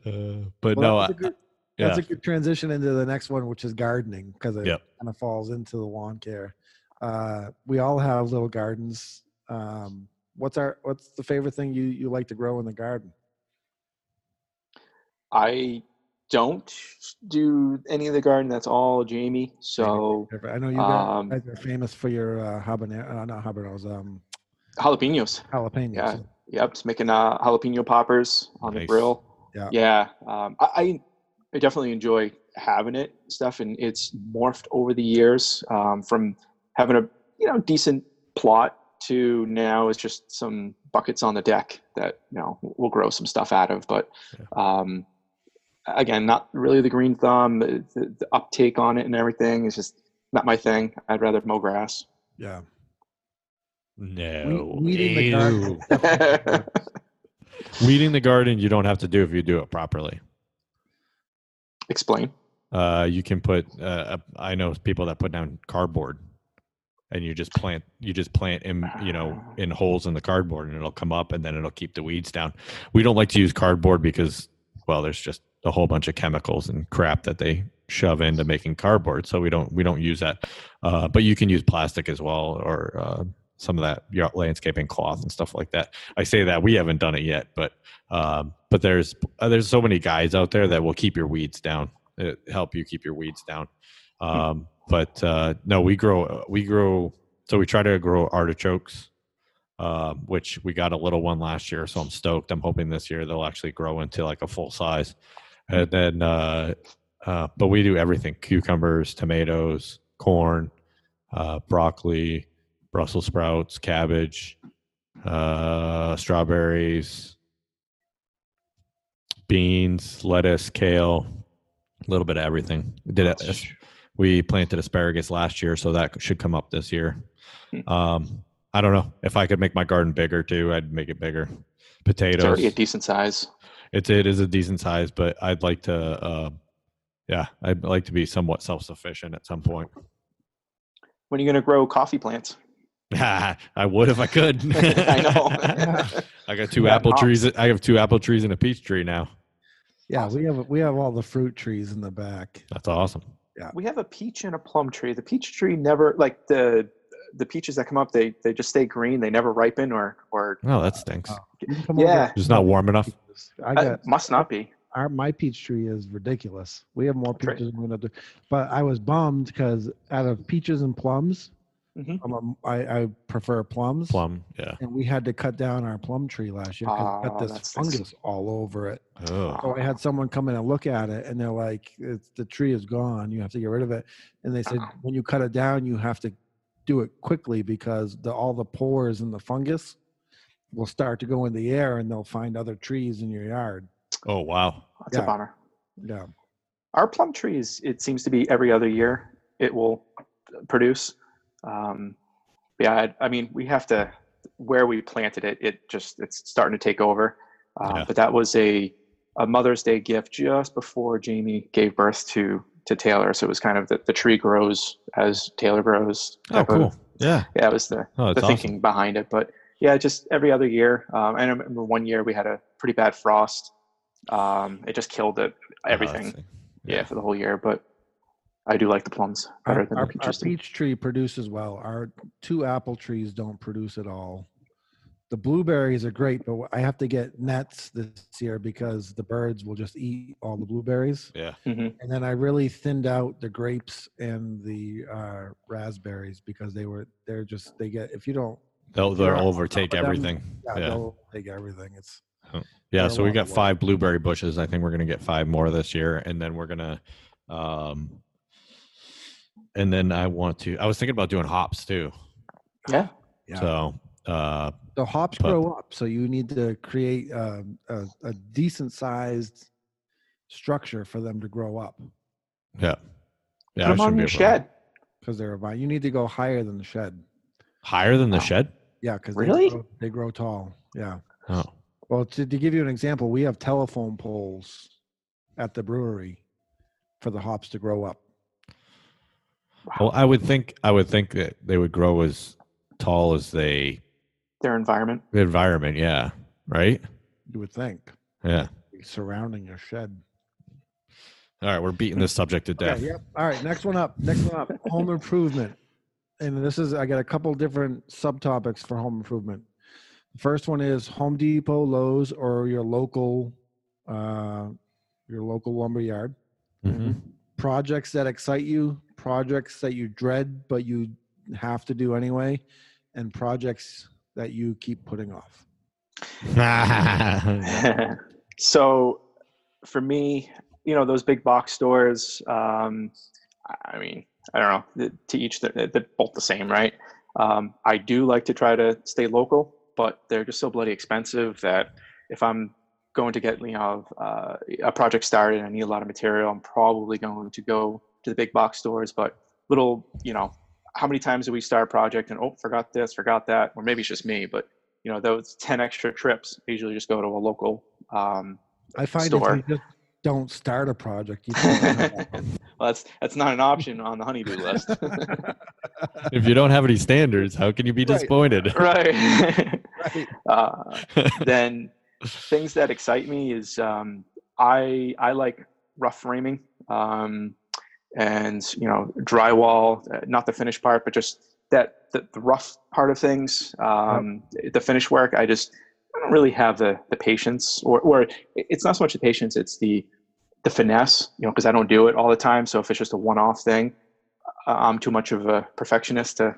Uh, but Well, no, that's, I, a good, yeah, that's a good transition into the next one, which is gardening, because it Yep. kind of falls into the lawn care. Uh, we all have little gardens. Um, what's our What's the favorite thing you you like to grow in the garden? I don't do any of the garden. That's all Jamie. So I know you guys, Um, guys are famous for your uh, habanero, uh, not habaneros, um, jalapenos. jalapenos. Yeah. Yep, just making uh, jalapeno poppers on the grill. Yeah. Yeah. Um, I, I I definitely enjoy having it stuff, and it's morphed over the years um, from having a you know decent plot to now it's just some buckets on the deck that you know we'll grow some stuff out of. But um, again, not really the green thumb. The, the, the uptake on it and everything is just not my thing. I'd rather mow grass. Yeah. No. weeding the garden. *laughs* Weeding the garden, you don't have to do if you do it properly. Explain. Uh, you can put. Uh, I know people that put down cardboard, and you just plant. You just plant in, you know, in holes in the cardboard, and it'll come up, and then it'll keep the weeds down. We don't like to use cardboard because, well, there's just a whole bunch of chemicals and crap that they shove into making cardboard. So we don't we don't use that. Uh, but you can use plastic as well, or uh, some of that yard landscaping cloth and stuff like that. I say that we haven't done it yet, but um, but there's uh, there's so many guys out there that will keep your weeds down, uh, help you keep your weeds down. Um, but uh, no, we grow we grow. So we try to grow artichokes, uh, which we got a little one last year. So I'm stoked. I'm hoping this year they'll actually grow into like a full size. And then, uh, uh, but we do everything: cucumbers, tomatoes, corn, uh, broccoli, Brussels sprouts, cabbage, uh, strawberries, beans, lettuce, kale, a little bit of everything. We did it. We planted asparagus last year, so that should come up this year. Hmm. Um, I don't know if I could make my garden bigger too. I'd make it bigger. Potatoes. It's already a decent size. It's it is a decent size, but I'd like to. Uh, yeah, I'd like to be somewhat self sufficient at some point. When are you going to grow coffee plants? *laughs* I would if I could. *laughs* I know. *laughs* I got two apple mops. trees. I have two apple trees and a peach tree now. Yeah, we have we have all the fruit trees in the back. That's awesome. Yeah. we have a peach and a plum tree. The peach tree never like the the peaches that come up. They they just stay green. They never ripen or or Oh, that stinks. You can come Yeah. over- It's not warm enough. I uh, must not be. our my peach tree is ridiculous. We have more That's right. peaches than we have to. But I was bummed because out of peaches and plums, Mhm. I'm a, I, I prefer plums. Plum. Yeah. And we had to cut down our plum tree last year because it Oh, got this that stinks. fungus all over it. Oh. So I had someone come in and look at it, and they're like, it's, "The tree is gone. You have to get rid of it." And they said, Oh. when you cut it down, you have to do it quickly because the all the pores and the fungus will start to go in the air, and they'll find other trees in your yard. Oh wow. That's Yeah. a bummer. Yeah. Our plum trees. It seems to be every other year it will produce. Um, yeah, I, I mean we have to where we planted it. It just it's starting to take over. Uh, Yeah. But that was a a Mother's Day gift just before Jamie gave birth to to Taylor, so it was kind of the, the tree grows as Taylor grows. Oh, type of- cool. Yeah. yeah, that was the Oh, the awesome. thinking behind it. But yeah, just every other year. Um, I remember one year we had a pretty bad frost. Um, it just killed it everything. Oh, that's- yeah. for the whole year. But I do like the plums better Our, than our, the peaches. do. peach tree produces well. Our two apple trees don't produce at all. The blueberries are great, but I have to get nets this year because the birds will just eat all the blueberries. Yeah. Mhm. And then I really thinned out the grapes and the uh, raspberries because they were they're just they get if you don't They'll they'll Yeah. overtake Them- everything. yeah, Yeah. they'll take everything. It's Yeah, so we a got lot of work. five blueberry bushes. I think we're gonna get five more this year, and then we're gonna, um, and then I want to. I was thinking about doing hops too. Yeah. yeah. So, uh, the hops but- grow up, so you need to create um, a, a decent sized structure for them to grow up yeah, yeah. Put them on your shed. because they're a vine. You need to go higher than the shed. higher than the Wow. shed. Yeah, because Really? they grow, they grow tall. Yeah. Oh, Well, to, to give you an example, we have telephone poles at the brewery for the hops to grow up. Well, I would think I would think that they would grow as tall as they Their environment. the environment. Yeah, right. You would think Yeah. surrounding your shed. All right, we're beating this subject to death. Okay, yep. All right, next one up. Next one up. *laughs* home improvement. And this is I got a couple different subtopics for home improvement. The first one is Home Depot, Lowe's, or your local uh your local lumber yard. Mhm. Projects that excite you, projects that you dread but you have to do anyway, and projects that you keep putting off. *laughs* so for me, you know, those big box stores, um, I- I mean, I don't know, to each, they're, they're both the same, right? Um, I do like to try to stay local, but they're just so bloody expensive that if I'm going to get, you know, uh, a project started and I need a lot of material, I'm probably going to go to the big box stores, but little, you know, how many times do we start a project and, oh, forgot this, forgot that, or maybe it's just me, but you know those 10 extra trips I usually just go to a local um, I find Store. if you just don't start a project, you *laughs* throw it out. well that's that's not an option on the honeydew list *laughs* if you don't have any standards, how can you be Right. disappointed? right right. *laughs* uh, then things that excite me is um, i i like rough framing um, and you know drywall uh, not the finished part but just that the, the rough part of things um, the finished work i just i don't really have the the patience or or it's not so much the patience it's the the finesse you know because i don't do it all the time so if it's just a one-off thing uh, i'm too much of a perfectionist to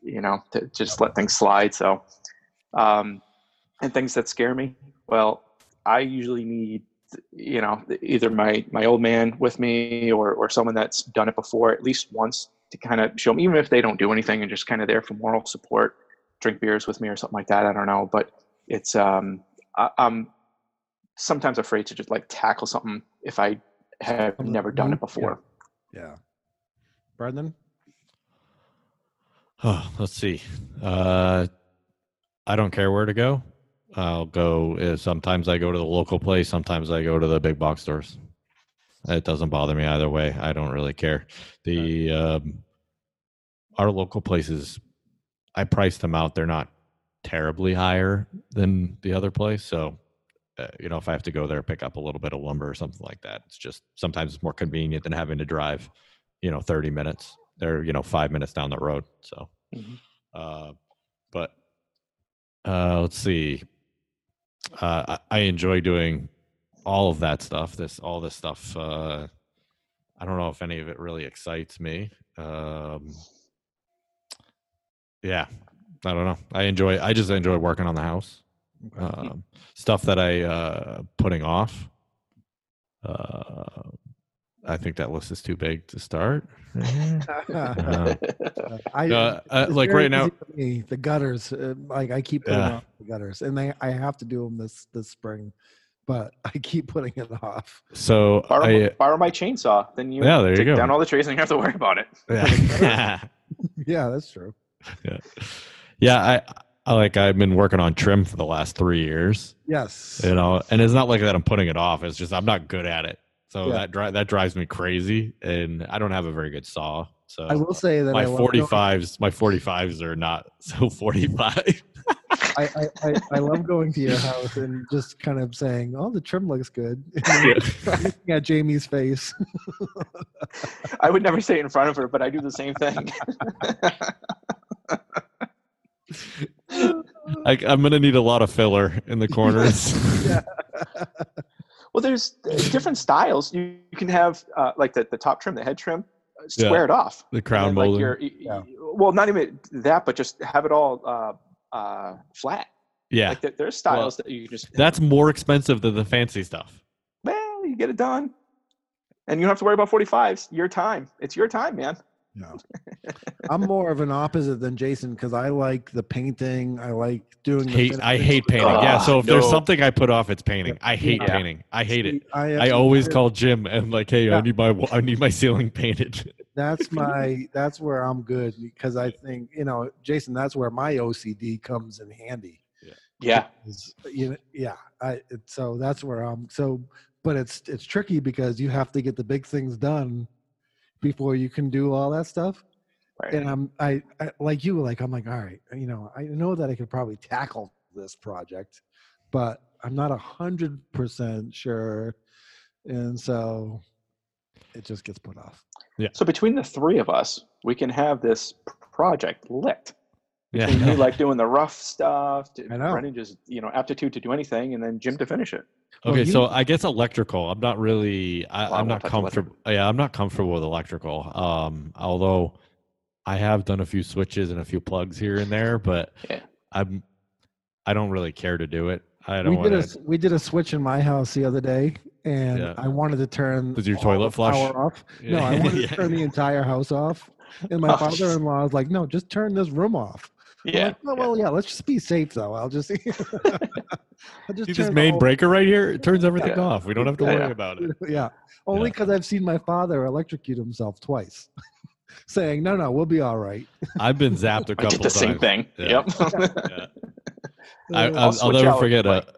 you know to just let things slide so um, and things that scare me well i usually need you know either my my old man with me or or someone that's done it before at least once to kind of show me even if they don't do anything and just kind of there for moral support drink beers with me or something like that i don't know but it's um I, i'm sometimes afraid to just like tackle something if i have never done it before Yeah. Brendan? Oh, *sighs* let's see. Uh, I don't care where to go. I'll go. uh, Sometimes I go to the local place. Sometimes I go to the big box stores. It doesn't bother me either way. I don't really care. The um, our local places, I priced them out. They're not terribly higher than the other place. So, uh, you know, if I have to go there pick up a little bit of lumber or something like that, it's just sometimes it's more convenient than having to drive, you know, thirty minutes. They're you know five minutes down the road. So, Mhm. uh, but uh, let's see. Uh, I, I enjoy doing all of that stuff. This all this stuff. Uh, I don't know if any of it really excites me. Um, yeah, I don't know. I enjoy. I just enjoy working on the house. Um, stuff that I uh, putting off. Uh, I think that list is too big to start. *laughs* Uh, I, uh, uh, like right now- me, the gutters, uh, like I keep putting Yeah. off the gutters, and they I have to do them this this spring, but *laughs* I keep putting it off. so borrow, I, my, borrow my chainsaw then you Yeah, there you go. down all the trees and you don't have to worry about it yeah. *laughs* yeah, that's true. yeah, yeah. I, I like I've been working on trim for the last three years. Yes. You know, and it's not like that I'm putting it off. It's just I'm not good at it. So Yeah. that dri- that drives me crazy, and I don't have a very good saw. So I will say that my I love going- 45s, my 45s are not *laughs* so 45. I, I, I, I love going to your house and just kind of saying, "Oh, the trim looks good." *laughs* Looking at Jamie's face. I would never say it in front of her, but I do the same thing. I, I'm gonna need a lot of filler in the *laughs* corners. Well, there's uh, different styles. You, you can have uh, like the, the top trim, the head trim, uh, Yeah. square it off. the crown then, like molding. your- y- Yeah. Well, not even that, but just have it all uh, uh, flat. yeah, Like there, there's styles that you just that's more expensive than the fancy stuff. well, you get it done, and you don't have to worry about 45s. Your time. It's your time, man. No. I'm more of an opposite than Jason because I like the painting. I like doing. The Hate, I hate painting. yeah, Ah, so if there's something I put off, it's painting. I hate Yeah. painting. I hate it. I, I always call Jim and like, hey, Yeah. I need my I need my ceiling painted. That's *laughs* my. That's where I'm good because I think you know, Jason. That's where my OCD comes in handy. Yeah. is you know, yeah i it, so that's where i'm so but it's it's tricky because you have to get the big things done before you can do all that stuff Right. and i'm I, I like you like i'm like all right you know i know that i could probably tackle this project but i'm not a hundred percent sure and so it just gets put off Yeah. So between the three of us, we can have this project lit. Yeah, Between *laughs* like doing the rough stuff, to I just you know aptitude to do anything, and then Jim to finish it. Well, Okay, you- so I guess electrical. I'm not really. I, Well, I I'm won't comfortable. Yeah, I'm not comfortable with electrical. Um, although I have done a few switches and a few plugs here and there, but *laughs* Yeah. I'm. I don't really care to do it. I don't we did a to. s- we did a switch in my house the other day and Yeah. i wanted to turn Was your toilet the flush? power off No, I wanted *laughs* Yeah. to turn the entire house off. And my Oh, father-in-law was like, "No, just turn this room off." I'm Yeah. like, oh, well, yeah. Let's just be safe, though. I'll just, *laughs* I'll just See turn this main breaker right here? It turns everything Yeah. off. We don't have to Yeah. worry about it. *laughs* Yeah, only Yeah. because I've seen my father electrocute himself twice, *laughs* saying, "No, no, we'll be all right." I've been zapped a couple did the same times. thing. Yeah. Yep. Yeah. I, Uh, I'll, I'll never forget. like- uh,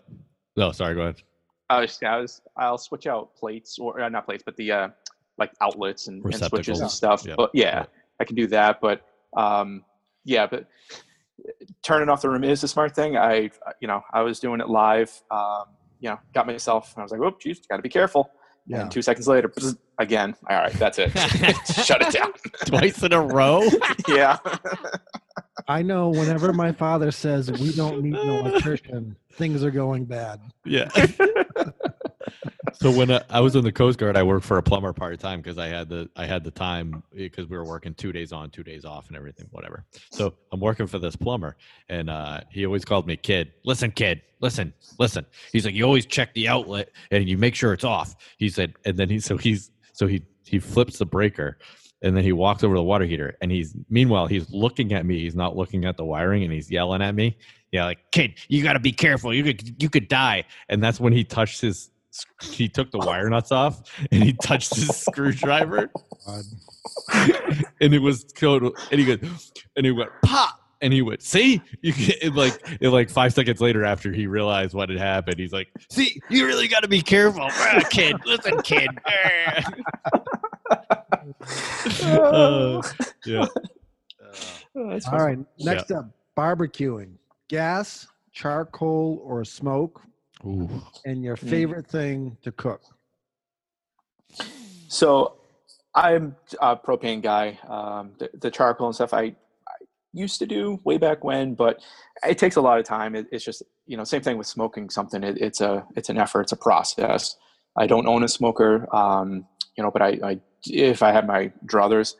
no, sorry. Go ahead. I was, I was, I'll switch out plates or uh, not plates, but the uh, like outlets and, and switches and stuff. Yeah. But yeah, Yeah. I can do that. But um, yeah, but turning off the room is a smart thing. I, you know, I was doing it live. Um, you know, got myself. I was like, "Oh, geez, got to be careful." yeah. And two seconds later, bzz, again. All right, that's it. *laughs* Shut it down. Twice in a row. *laughs* yeah. I know. Whenever my father says we don't need an electrician, things are going bad. Yeah. *laughs* so when I was in the Coast Guard, I worked for a plumber part time because I had the I had the time because we were working two days on, two days off, and everything, whatever. So I'm working for this plumber, and uh, he always called me kid. Listen, kid. Listen, listen. He's like, you always check the outlet and you make sure it's off. He said, and then he so he's so he he flips the breaker. And then he walks over to the water heater, and he's meanwhile he's looking at me. He's not looking at the wiring, and he's yelling at me. Yeah, like kid, you got to be careful. You could you could die. And that's when he touched his. He took the wire nuts off, and he touched his screwdriver, *laughs* God. and it was killed. And he goes, and he went pop, and he went, see, you can, it like it like five seconds later after he realized what had happened, he's like, see, you really got to be careful, *laughs* Ah, kid. Listen, kid. *laughs* Uh, yeah. Oh, that's All funny. right. Next up, barbecuing: gas, charcoal, or smoke, Ooh. and your Mm. favorite thing to cook. So I'm a propane guy. Um, the, the charcoal and stuff I, I used to do way back when, but it takes a lot of time. It, it's just you know same thing with smoking something. It, it's a it's an effort. It's a process. I don't own a smoker, um, you know, but I, I if I had my druthers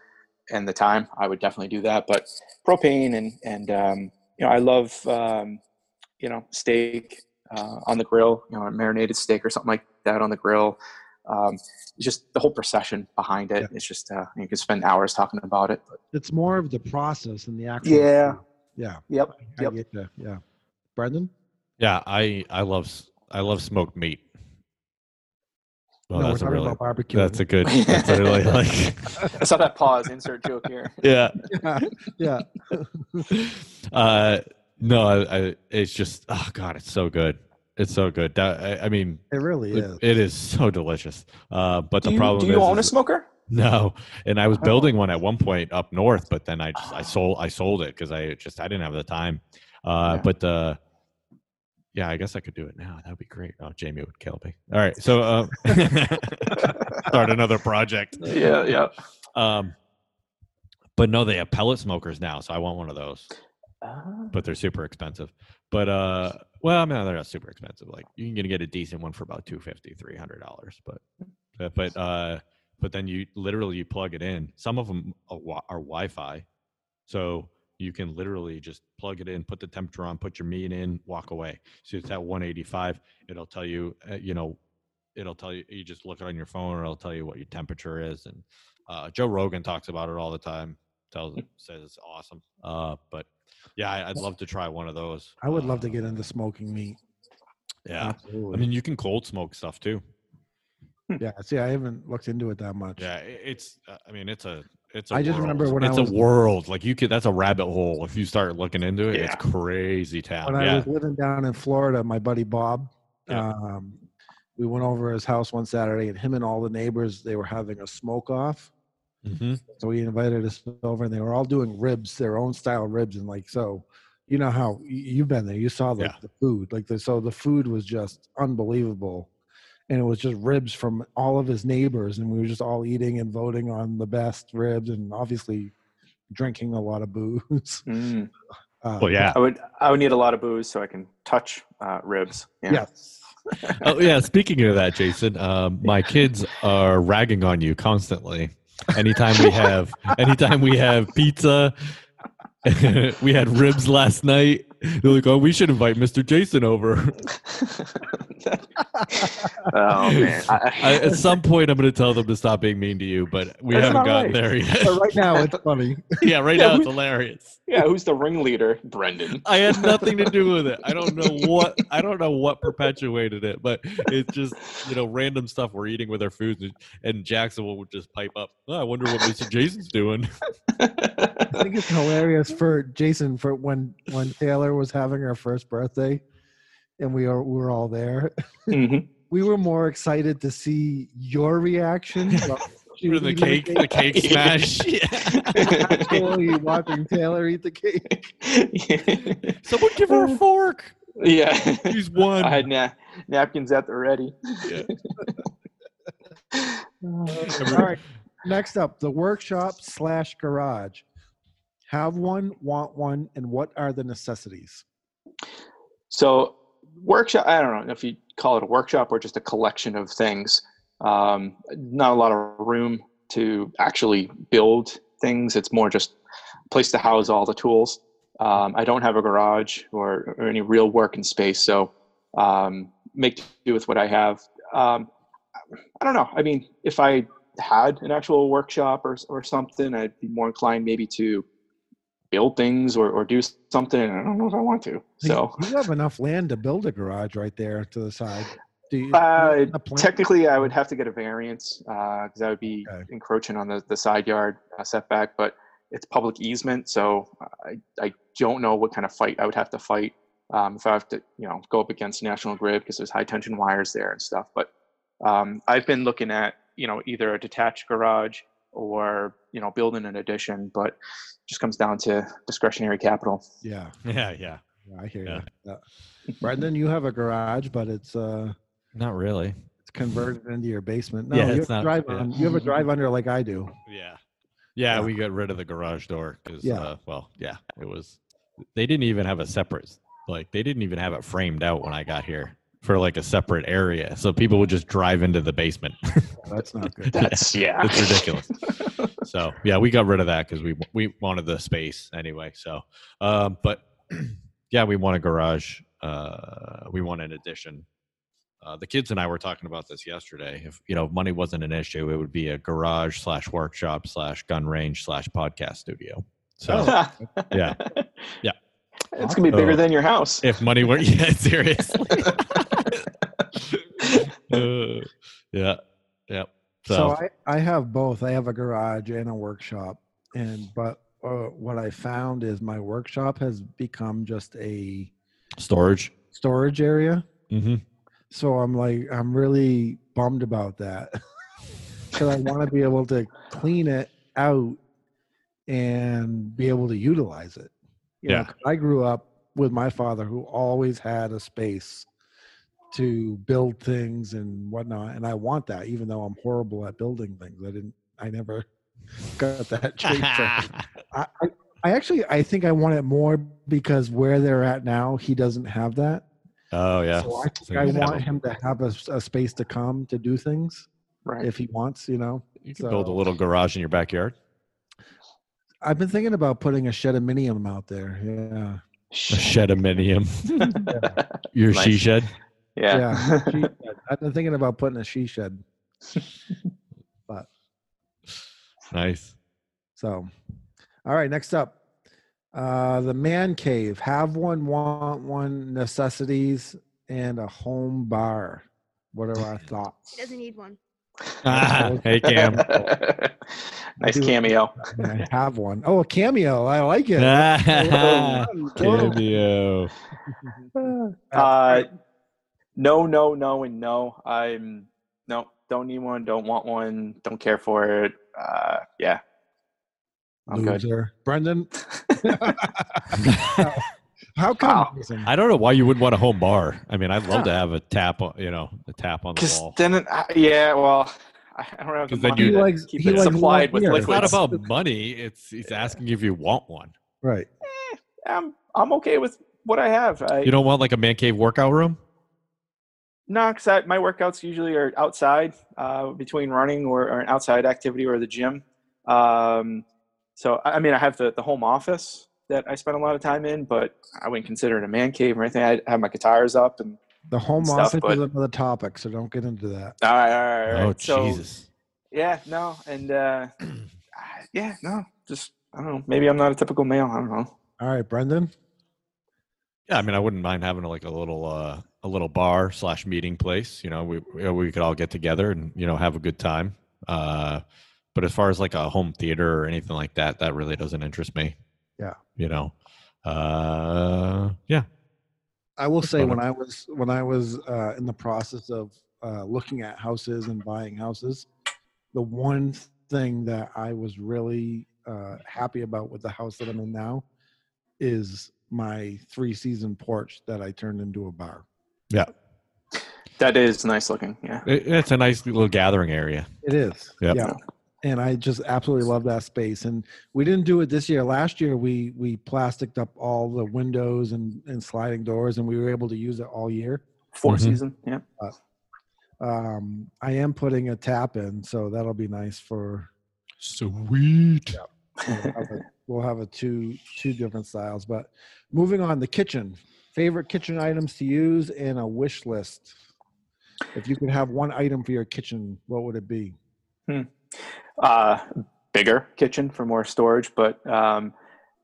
and the time, I would definitely do that. But propane and and um, you know I love um, you know steak uh, on the grill, you know, a marinated steak or something like that on the grill. Um, just the whole procession behind it. It's just uh, you can spend hours talking about it. But It's more of the process and the actual. Yeah. food. Yeah. yep, I yep. get you. Yeah. Brendan? Yeah, I I love I love smoked meat. Well, no, we're that's a talking really about barbecue. that's a good. That's a really like. *laughs* I saw that pause. Insert joke here. *laughs* yeah. *laughs* yeah. uh, no, I, I, it's just oh god, it's so good. It's so good. That, I, I mean, It really it- is. it is so delicious. Uh, but Do the you, problem do you is, own a smoker? No, and I was Oh. building one at one point up north, but then I just I sold I sold it because I just I didn't have the time. Uh, Yeah. But uh, yeah, I guess I could do it now. That'd be great. Oh, Jamie would kill me. All right, so uh, *laughs* start another project. *laughs* Yeah, yeah. Um, but no, they have pellet smokers now, so I want one of those. Ah, But they're super expensive. But uh, well, I mean they're not super expensive. Like you can get a decent one for about 250 300 dollars. But uh, but uh, but then you literally you plug it in. Some of them are, wi- are Wi-Fi, so you can literally just plug it in, put the temperature on, put your meat in, walk away. So it's at 185. It'll tell you, uh, you know, it'll tell you. You just look it on your phone, or it'll tell you what your temperature is. And uh, Joe Rogan talks about it all the time. Tells says it's awesome. Uh, but yeah, I, I'd love to try one of those. I would love to get into smoking meat. Yeah, Absolutely. I mean you can cold smoke stuff too. yeah. See, I haven't looked into it that much. Yeah, it's. uh, I mean, it's a. It's. A I just remember when I it's was- a world. Like you could. That's a rabbit hole. If you start looking into it, it's crazy town. when I yeah. was living down in Florida, my buddy Bob, Yeah. um, we went over his house one Saturday, and him and all the neighbors they were having a smoke off. Mhm. So he invited us over, and they were all doing ribs, their own style ribs, and like so. You know how you've been there. You saw like Yeah. the food, like the so the food was just unbelievable, and it was just ribs from all of his neighbors, and we were just all eating and voting on the best ribs, and obviously drinking a lot of booze. *laughs* mm. Uh, Well, yeah. I would I would need a lot of booze so I can touch uh, ribs. Yeah. Yes. oh yeah. Speaking of that, Jason, um, my *laughs* kids are ragging on you constantly. Anytime we have, anytime we have pizza, *laughs* we had ribs last night. They're like, "Oh, we should invite Mr. Jason over." *laughs* *laughs* oh man. I, I, at some point, I'm going to tell them to stop being mean to you, but we That's haven't gotten right. there yet. But right now it's funny. *laughs* yeah, right Yeah, now it's hilarious. yeah, who's the ringleader? Brendan. I had nothing to do with it. I don't know what I don't know what perpetuated it, but it's just you know random stuff we're eating with our foods, and, and Jackson will just pipe up. "Oh, I wonder what Mr. Jason's doing. I think it's hilarious for Jason for when when Taylor was having her first birthday, and we are we were all there. Mhm. *laughs* We were more excited to see your reaction. about you For the cake, the cake *laughs* smash. *laughs* actually watching Taylor eat the cake. Someone give her a fork. yeah. He's one. I had na- napkins at the ready. Yeah. All right. Next up, the workshop slash garage. Have one, want one, and what are the necessities? So workshop. I don't know if you call it a workshop or just a collection of things. Um, not a lot of room to actually build things. It's more just a place to house all the tools. Um, I don't have a garage or, or any real working space, so um, make do with what I have. Um, I don't know. I mean, if I had an actual workshop or or something, I'd be more inclined maybe to build things or, or do something. I don't know if I want to. So you have enough land to build a garage right there to the side. Do you, Uh, technically, I would have to get a variance because I would be Okay. encroaching on the, the side yard uh, setback. But it's public easement, so I, I don't know what kind of fight I would have to fight um, if I have to, you know, go up against National Grid because there's high tension wires there and stuff. But um, I've been looking at, you know, either a detached garage or you know building an addition, but it just comes down to discretionary capital. yeah, *laughs* Yeah, yeah. yeah, I hear Yeah. you. Yeah. Brendan, you have a garage, but it's uh Not really. it's converted into your basement. No, Yeah, you it's have a not- drive yeah. on. You have a drive under like I do. Yeah. Yeah, Yeah. we got rid of the garage door because, Yeah. uh, well, yeah, it was. They didn't even have a separate, like, they didn't even have it framed out when I got here for like a separate area, so people would just drive into the basement. *laughs* That's not good. *laughs* That's yeah, *laughs* it's ridiculous. so yeah, we got rid of that because we we wanted the space anyway. So, um, but *clears throat* yeah, we want a garage. Uh, we want an addition. Uh, the kids and I were talking about this yesterday. If you know money wasn't an issue, it would be a garage slash workshop slash gun range slash podcast studio. So yeah, Yeah. It's gonna be bigger So- than your house. if money were yeah seriously. Uh, *laughs* yeah, yeah. So, So, I, I have both. I have a garage and a workshop, and but uh, what I found is my workshop has become just a storage. storage area. hmm So I'm like, I'm really bummed about that *laughs* because I want to be able to clean it out and be able to utilize it. You know, I grew up with my father who always had a space to build things and whatnot, and I want that, even though I'm horrible at building things. I didn't, I never *laughs* got that *laughs* trait. I, I, I actually, I think I want it more because where they're at now, he doesn't have that. oh yeah. So I think So I want him to have a space to come to do things Right. if he wants, you know. You can build a little garage in your backyard. I've been thinking about putting a shed of minium out there. Yeah. A shed aminium. *laughs* Your she shed. Yeah. Yeah. *laughs* I've been thinking about putting a she shed. *laughs* But Nice. so, all right, next up. Uh, the man cave. Have one, want one, necessities, and a home bar. What are our thoughts? He doesn't need one. *laughs* hey Cam. nice cameo. I, I have one. Oh, a cameo. I like it. Cameo. Uh, no, no, no, and no. I'm no, don't need one. Don't want one. Don't care for it. Uh, yeah, I'm good. Loser. Brendan. *laughs* How come? Wow. I don't know why you wouldn't want a home bar. I mean, I'd love to have a tap, you know, a tap on the Because wall. then, it, I- yeah, well, I I don't have the 'Cause then money you- to He likes- keep he it likes supplied one with beer. It's not about money. It's he's asking if you want one. Right. I'm I'm okay with what I have. I, You don't want like a man cave workout room? No, because my workouts usually are outside, uh, between running or, or an outside activity or the gym. Um, so I I mean, I have the, the home office that I spend a lot of time in, but I wouldn't consider it a man cave or anything. I have my guitars up and The home Stuff, office but- is another topic, so don't get into that. all right, all right, all right. Oh so Jesus! yeah, no, and uh, *clears throat* yeah, no, just I don't know. Maybe I'm not a typical male. I don't know. All right, Brendan. Yeah, I mean, I wouldn't mind having like a little uh, a little bar slash meeting place. You know, we we could all get together and you know have a good time. Uh, but as far as like a home theater or anything like that, that really doesn't interest me. Yeah. You know. Uh, yeah. I will say when I was when I was uh, in the process of uh, looking at houses and buying houses, the one thing that I was really uh, happy about with the house that I'm in now is my three season porch that I turned into a bar. Yeah. That is nice looking. Yeah. It, it's a nice little gathering area. It is. Yep. Yeah. And I just absolutely love that space. And we didn't do it this year. Last year we we plasticked up all the windows and, and sliding doors and we were able to use it all year. 4 Mhm. season. Yeah. Um, I am putting a tap in, so that'll be nice for Sweet. we'll have a, we'll have a two two different styles. But moving on, the kitchen. Favorite kitchen items to use and a wish list. If you could have one item for your kitchen, what would it be? uh, bigger kitchen for more storage. But um,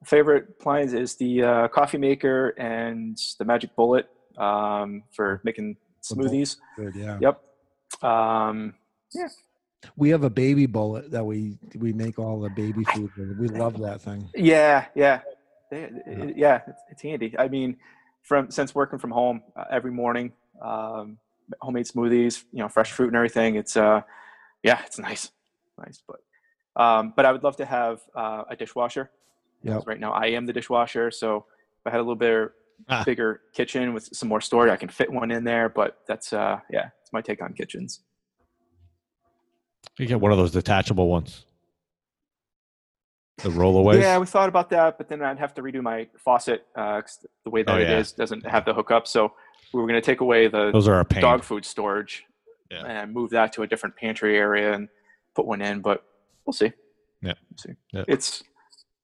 favorite appliance is the uh, coffee maker and the Magic Bullet um, for making smoothies. Good, yeah. Yep. Um, We have a baby bullet that we we make all the baby food with. We love that thing. yeah, yeah, They- yeah. It's, it's handy. I mean, from since working from home uh, every morning, um, homemade smoothies, you know, fresh fruit and everything. It's uh, yeah, it's nice, nice. But um, but I would love to have uh, a dishwasher. Yep. Right now, I am the dishwasher, so if I had a little bit Ah. bigger kitchen with some more storage, I can fit one in there. But that's uh, yeah, it's my take on kitchens. You get one of those detachable ones. The rollaways. Yeah, we thought about that, but then I'd have to redo my faucet. Uh, the way that Oh, it yeah. is doesn't have the hookup, so we were going to take away the Those are pain. dog food storage Yeah. and move that to a different pantry area and put one in. But we'll see. Yeah. We'll see. Yeah. It's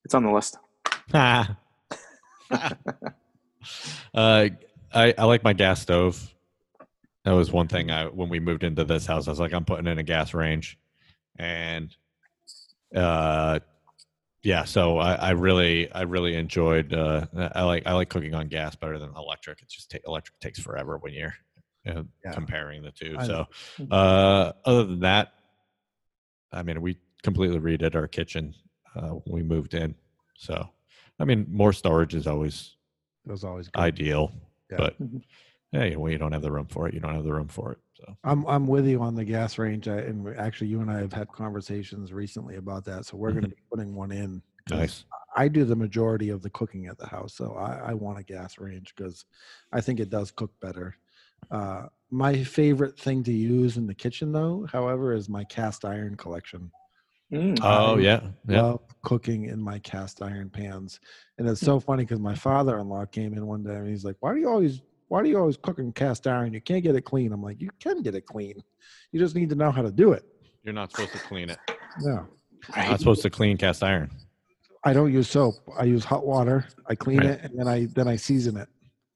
it's on the list. *laughs* *laughs* uh, I I like my gas stove. That was one thing I when we moved into this house. I was like, I'm putting in a gas range, and uh, yeah. So I, I really I really enjoyed. Uh, I like I like cooking on gas better than electric. It's just ta- electric takes forever when you're uh, Yeah. comparing the two. I So uh, other than that, I mean, we completely redid our kitchen uh, when we moved in. So I mean, more storage is always It was always good. ideal, Yeah. but Hey, well, you don't have the room for it. You don't have the room for it. So I'm I'm with you on the gas range, I, and actually, you and I have had conversations recently about that. So we're going to be putting one in. nice. I do the majority of the cooking at the house, so I, I want a gas range because I think it does cook better. Uh, my favorite thing to use in the kitchen, though, however, is my cast iron collection. Mm. Oh I yeah, yeah. Love cooking in my cast iron pans, and it's so funny because my father-in-law came in one day and he's like, "Why do you always, why do you always cook in cast iron? You can't get it clean." I'm like, "You can get it clean. You just need to know how to do it." You're not supposed to clean it. No, You're not supposed to clean cast iron. I don't use soap. I use hot water. I clean Right. it and then I then I season it.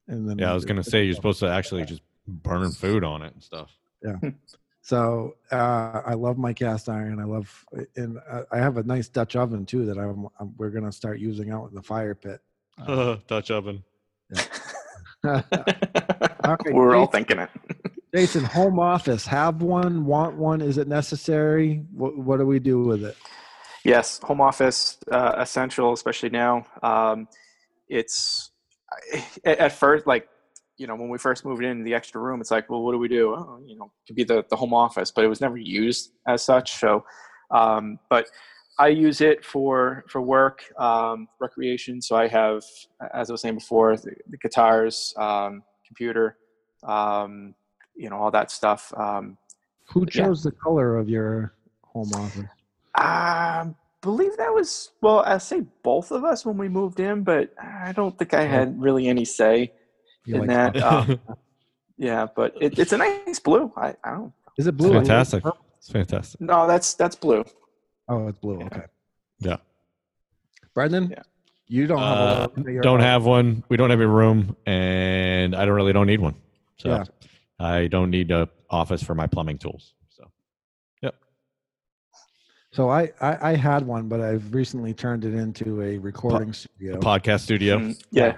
And then Yeah, I was gonna say you're supposed to actually just burn food on it and stuff. Yeah. So uh, I love my cast iron. I love, and I- I have a nice Dutch oven too that I'm, I'm we're gonna start using out in the fire pit. Uh, *laughs* Dutch oven. *laughs* Okay, We're all thinking it. Jason, *laughs* home office, have one, want one? Is it necessary? What, what do we do with it? Yes, home office uh, essential, especially now. Um, it's at, at first like you know when we first moved into the extra room, it's like, well, what do we do? Oh, you know, it could be the the home office, but it was never used as such. So, um, but I use it for for work, um, recreation. So I have, as I was saying before, the, the guitars, um, computer, um, you know, all that stuff. Um, Who Yeah. chose the color of your home office? I believe that was well. I say both of us when we moved in, but I don't think I had really any say You in like- that. *laughs* Um, yeah, but it, it's a nice blue. I, I don't. Is it blue? fantastic. It's fantastic. No, that's that's blue. Oh, it's blue. Yeah. Okay. Yeah. Brendan, Yeah. you don't have Uh, a at don't have one. We don't have a room, and I don't really don't need one. So Yeah. I don't need a office for my plumbing tools. So yep. So I, I I had one, but I've recently turned it into a recording studio. a podcast studio. Mm, yeah.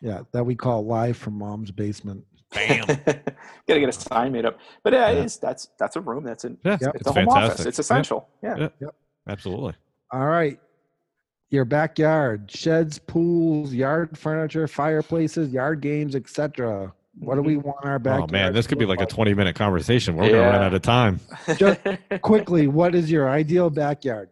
Yeah, that we call live from mom's basement. Bam. *laughs* Gotta get a sign made up. But yeah, Yeah. it is. That's that's a room. That's in. Yeah, Yep. It's it's a home office. It's essential. Yeah. Yeah. Absolutely. All right. Your backyard, sheds, pools, yard furniture, fireplaces, yard games, etc. What do we want our backyard? Oh man, this could be like a 20 minute conversation. We're gonna run out of time. *laughs* Just- Quickly, what is your ideal backyard?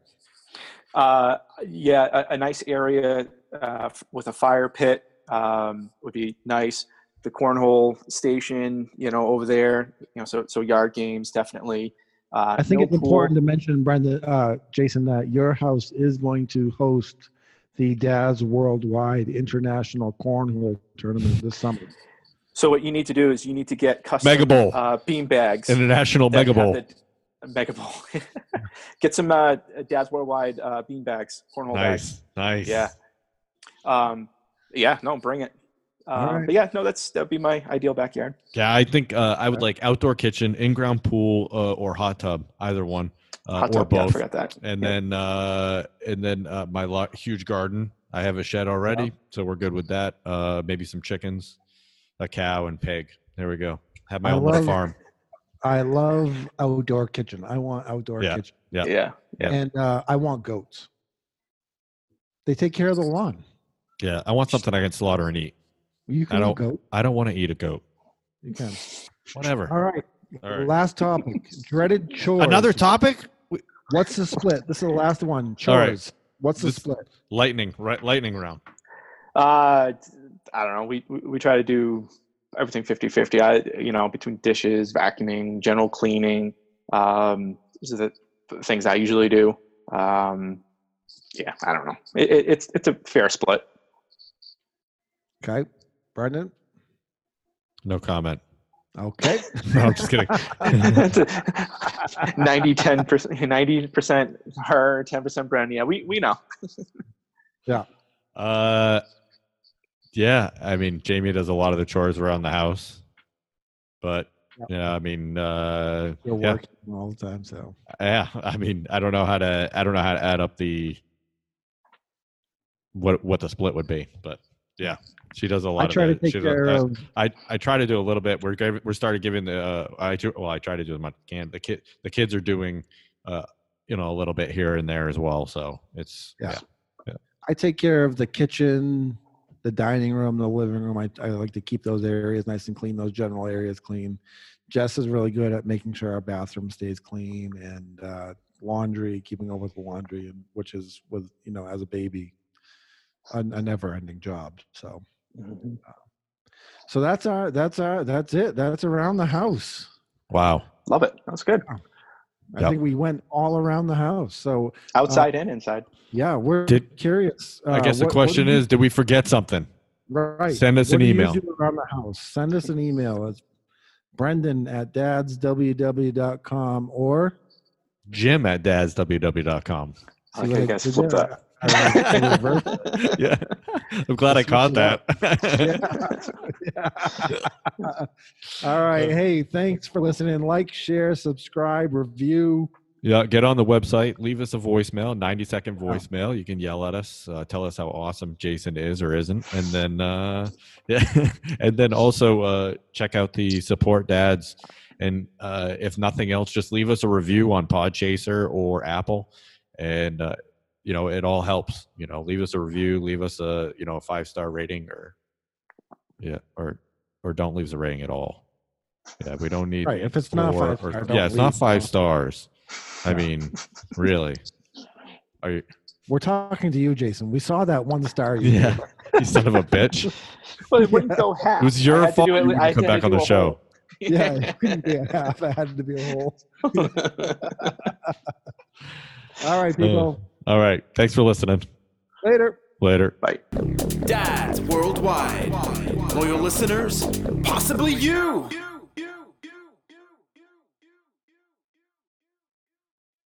Uh, yeah, a, a nice area uh, f- with a fire pit um, would be nice. The cornhole station, you know, over there, you know, so so yard games definitely. Uh, I think no it's pool. important to mention, Brenda, uh, Jason, that your house is going to host the Dads Worldwide International Cornhole Tournament this summer. So what you need to do is you need to get custom Mega Bowl. uh, bean bags. International that Mega Bowl. the- Mega Bowl. *laughs* get some uh, Dad's Worldwide uh, bean bags, cornhole bags. Nice. Nice. Yeah. Um, yeah, no, bring it. All Um, right. But yeah, no, that's that'd be my ideal backyard. Yeah, I think uh, I would like outdoor kitchen, in-ground pool, uh, or hot tub, either one, uh, Hot or tub, yeah, I both. forgot that. and Yeah. then uh, and then uh, my lo- huge garden. I have a shed already, Yeah. so we're good with that. Uh, maybe some chickens, a cow, and pig. There we go. Have my I own little farm. I love outdoor kitchen. I want outdoor Yeah. kitchen. Yeah. yeah. Yeah. And uh, I want goats. They take care of the lawn. Yeah, I want something I can slaughter and eat. You I can don't- goat. I don't want to eat a goat. You can. Whatever. All right. All right. Last topic. Dreaded chores. Another topic? What's the split? This is the last one. All right. Chores. What's the This- split? Lightning, right? Lightning round. Uh, I don't know. We, we we try to do everything 50-50. I you know between dishes, vacuuming, general cleaning. Um, these are the things I usually do. Um, yeah, I don't know. It, it, it's it's a fair split. Okay. Brendan? No comment. Okay. *laughs* No, I'm just kidding. *laughs* 90 10 percent 90 percent her 10 percent brand yeah we we know *laughs* Uh, yeah. I mean, Jamie does a lot of the chores around the house, but Yep. yeah, I mean, uh, You're yeah, all the time, so. yeah. I mean, I don't know how to. I don't know how to add up the what what the split would be, but yeah, she does a lot. I try to of it. take care of. I I try to do a little bit. We're we're started giving the uh, I do well. I try to do as much can. The kid the kids are doing uh you know a little bit here and there as well. So it's Yeah. yeah I take care of the kitchen, the dining room, the living room. I, I like to keep those areas nice and clean, those general areas clean. Jess is really good at making sure our bathroom stays clean and uh, laundry, keeping up with the laundry, and which is with you know as a baby, a, a never-ending job. So, Mhm. so that's our that's our that's it. That's around the house. Wow. Love it. That's good. I Yep. think we went all around the house. So Outside and inside. yeah, we're Did- curious. I uh, guess the what- what do question you- is, did we forget something? Right. Send us What an do you email. do around the house. Send us an email. It's Brendan at dadsww.com or Jim at dadsww.com. I like how you guys did flip that. That. I like to reverse it. *laughs* yeah. I'm glad I caught that. Yeah. *laughs* All right. Hey, thanks for listening. Like, share, subscribe, review. Yeah, get on the website, leave us a voicemail, 90 second voicemail. You can yell at us, uh, tell us how awesome Jason is or isn't. And then, uh, *laughs* yeah, and then also uh, check out the support dads. And uh, if nothing else, just leave us a review on Podchaser or Apple. And, uh, you know, it all helps. You know, leave us a review, leave us a, you know, a five star rating or, yeah, or, or don't leave us a rating at all. Yeah, we don't need Right. If it's not four five or- star, yeah, it's not leave. five stars. I mean, really? Are you? We're talking to you, Jason. We saw that one star. You Yeah, *laughs* you son of a bitch! *laughs* Well, it wouldn't go half. It was your had fault. do it- You I come back on the show. whole- *laughs* Yeah, it couldn't be a half. It had to be a whole. All right, people. Uh, All right. Thanks for listening. Later. Later. Bye. Dads worldwide. Loyal listeners, possibly you.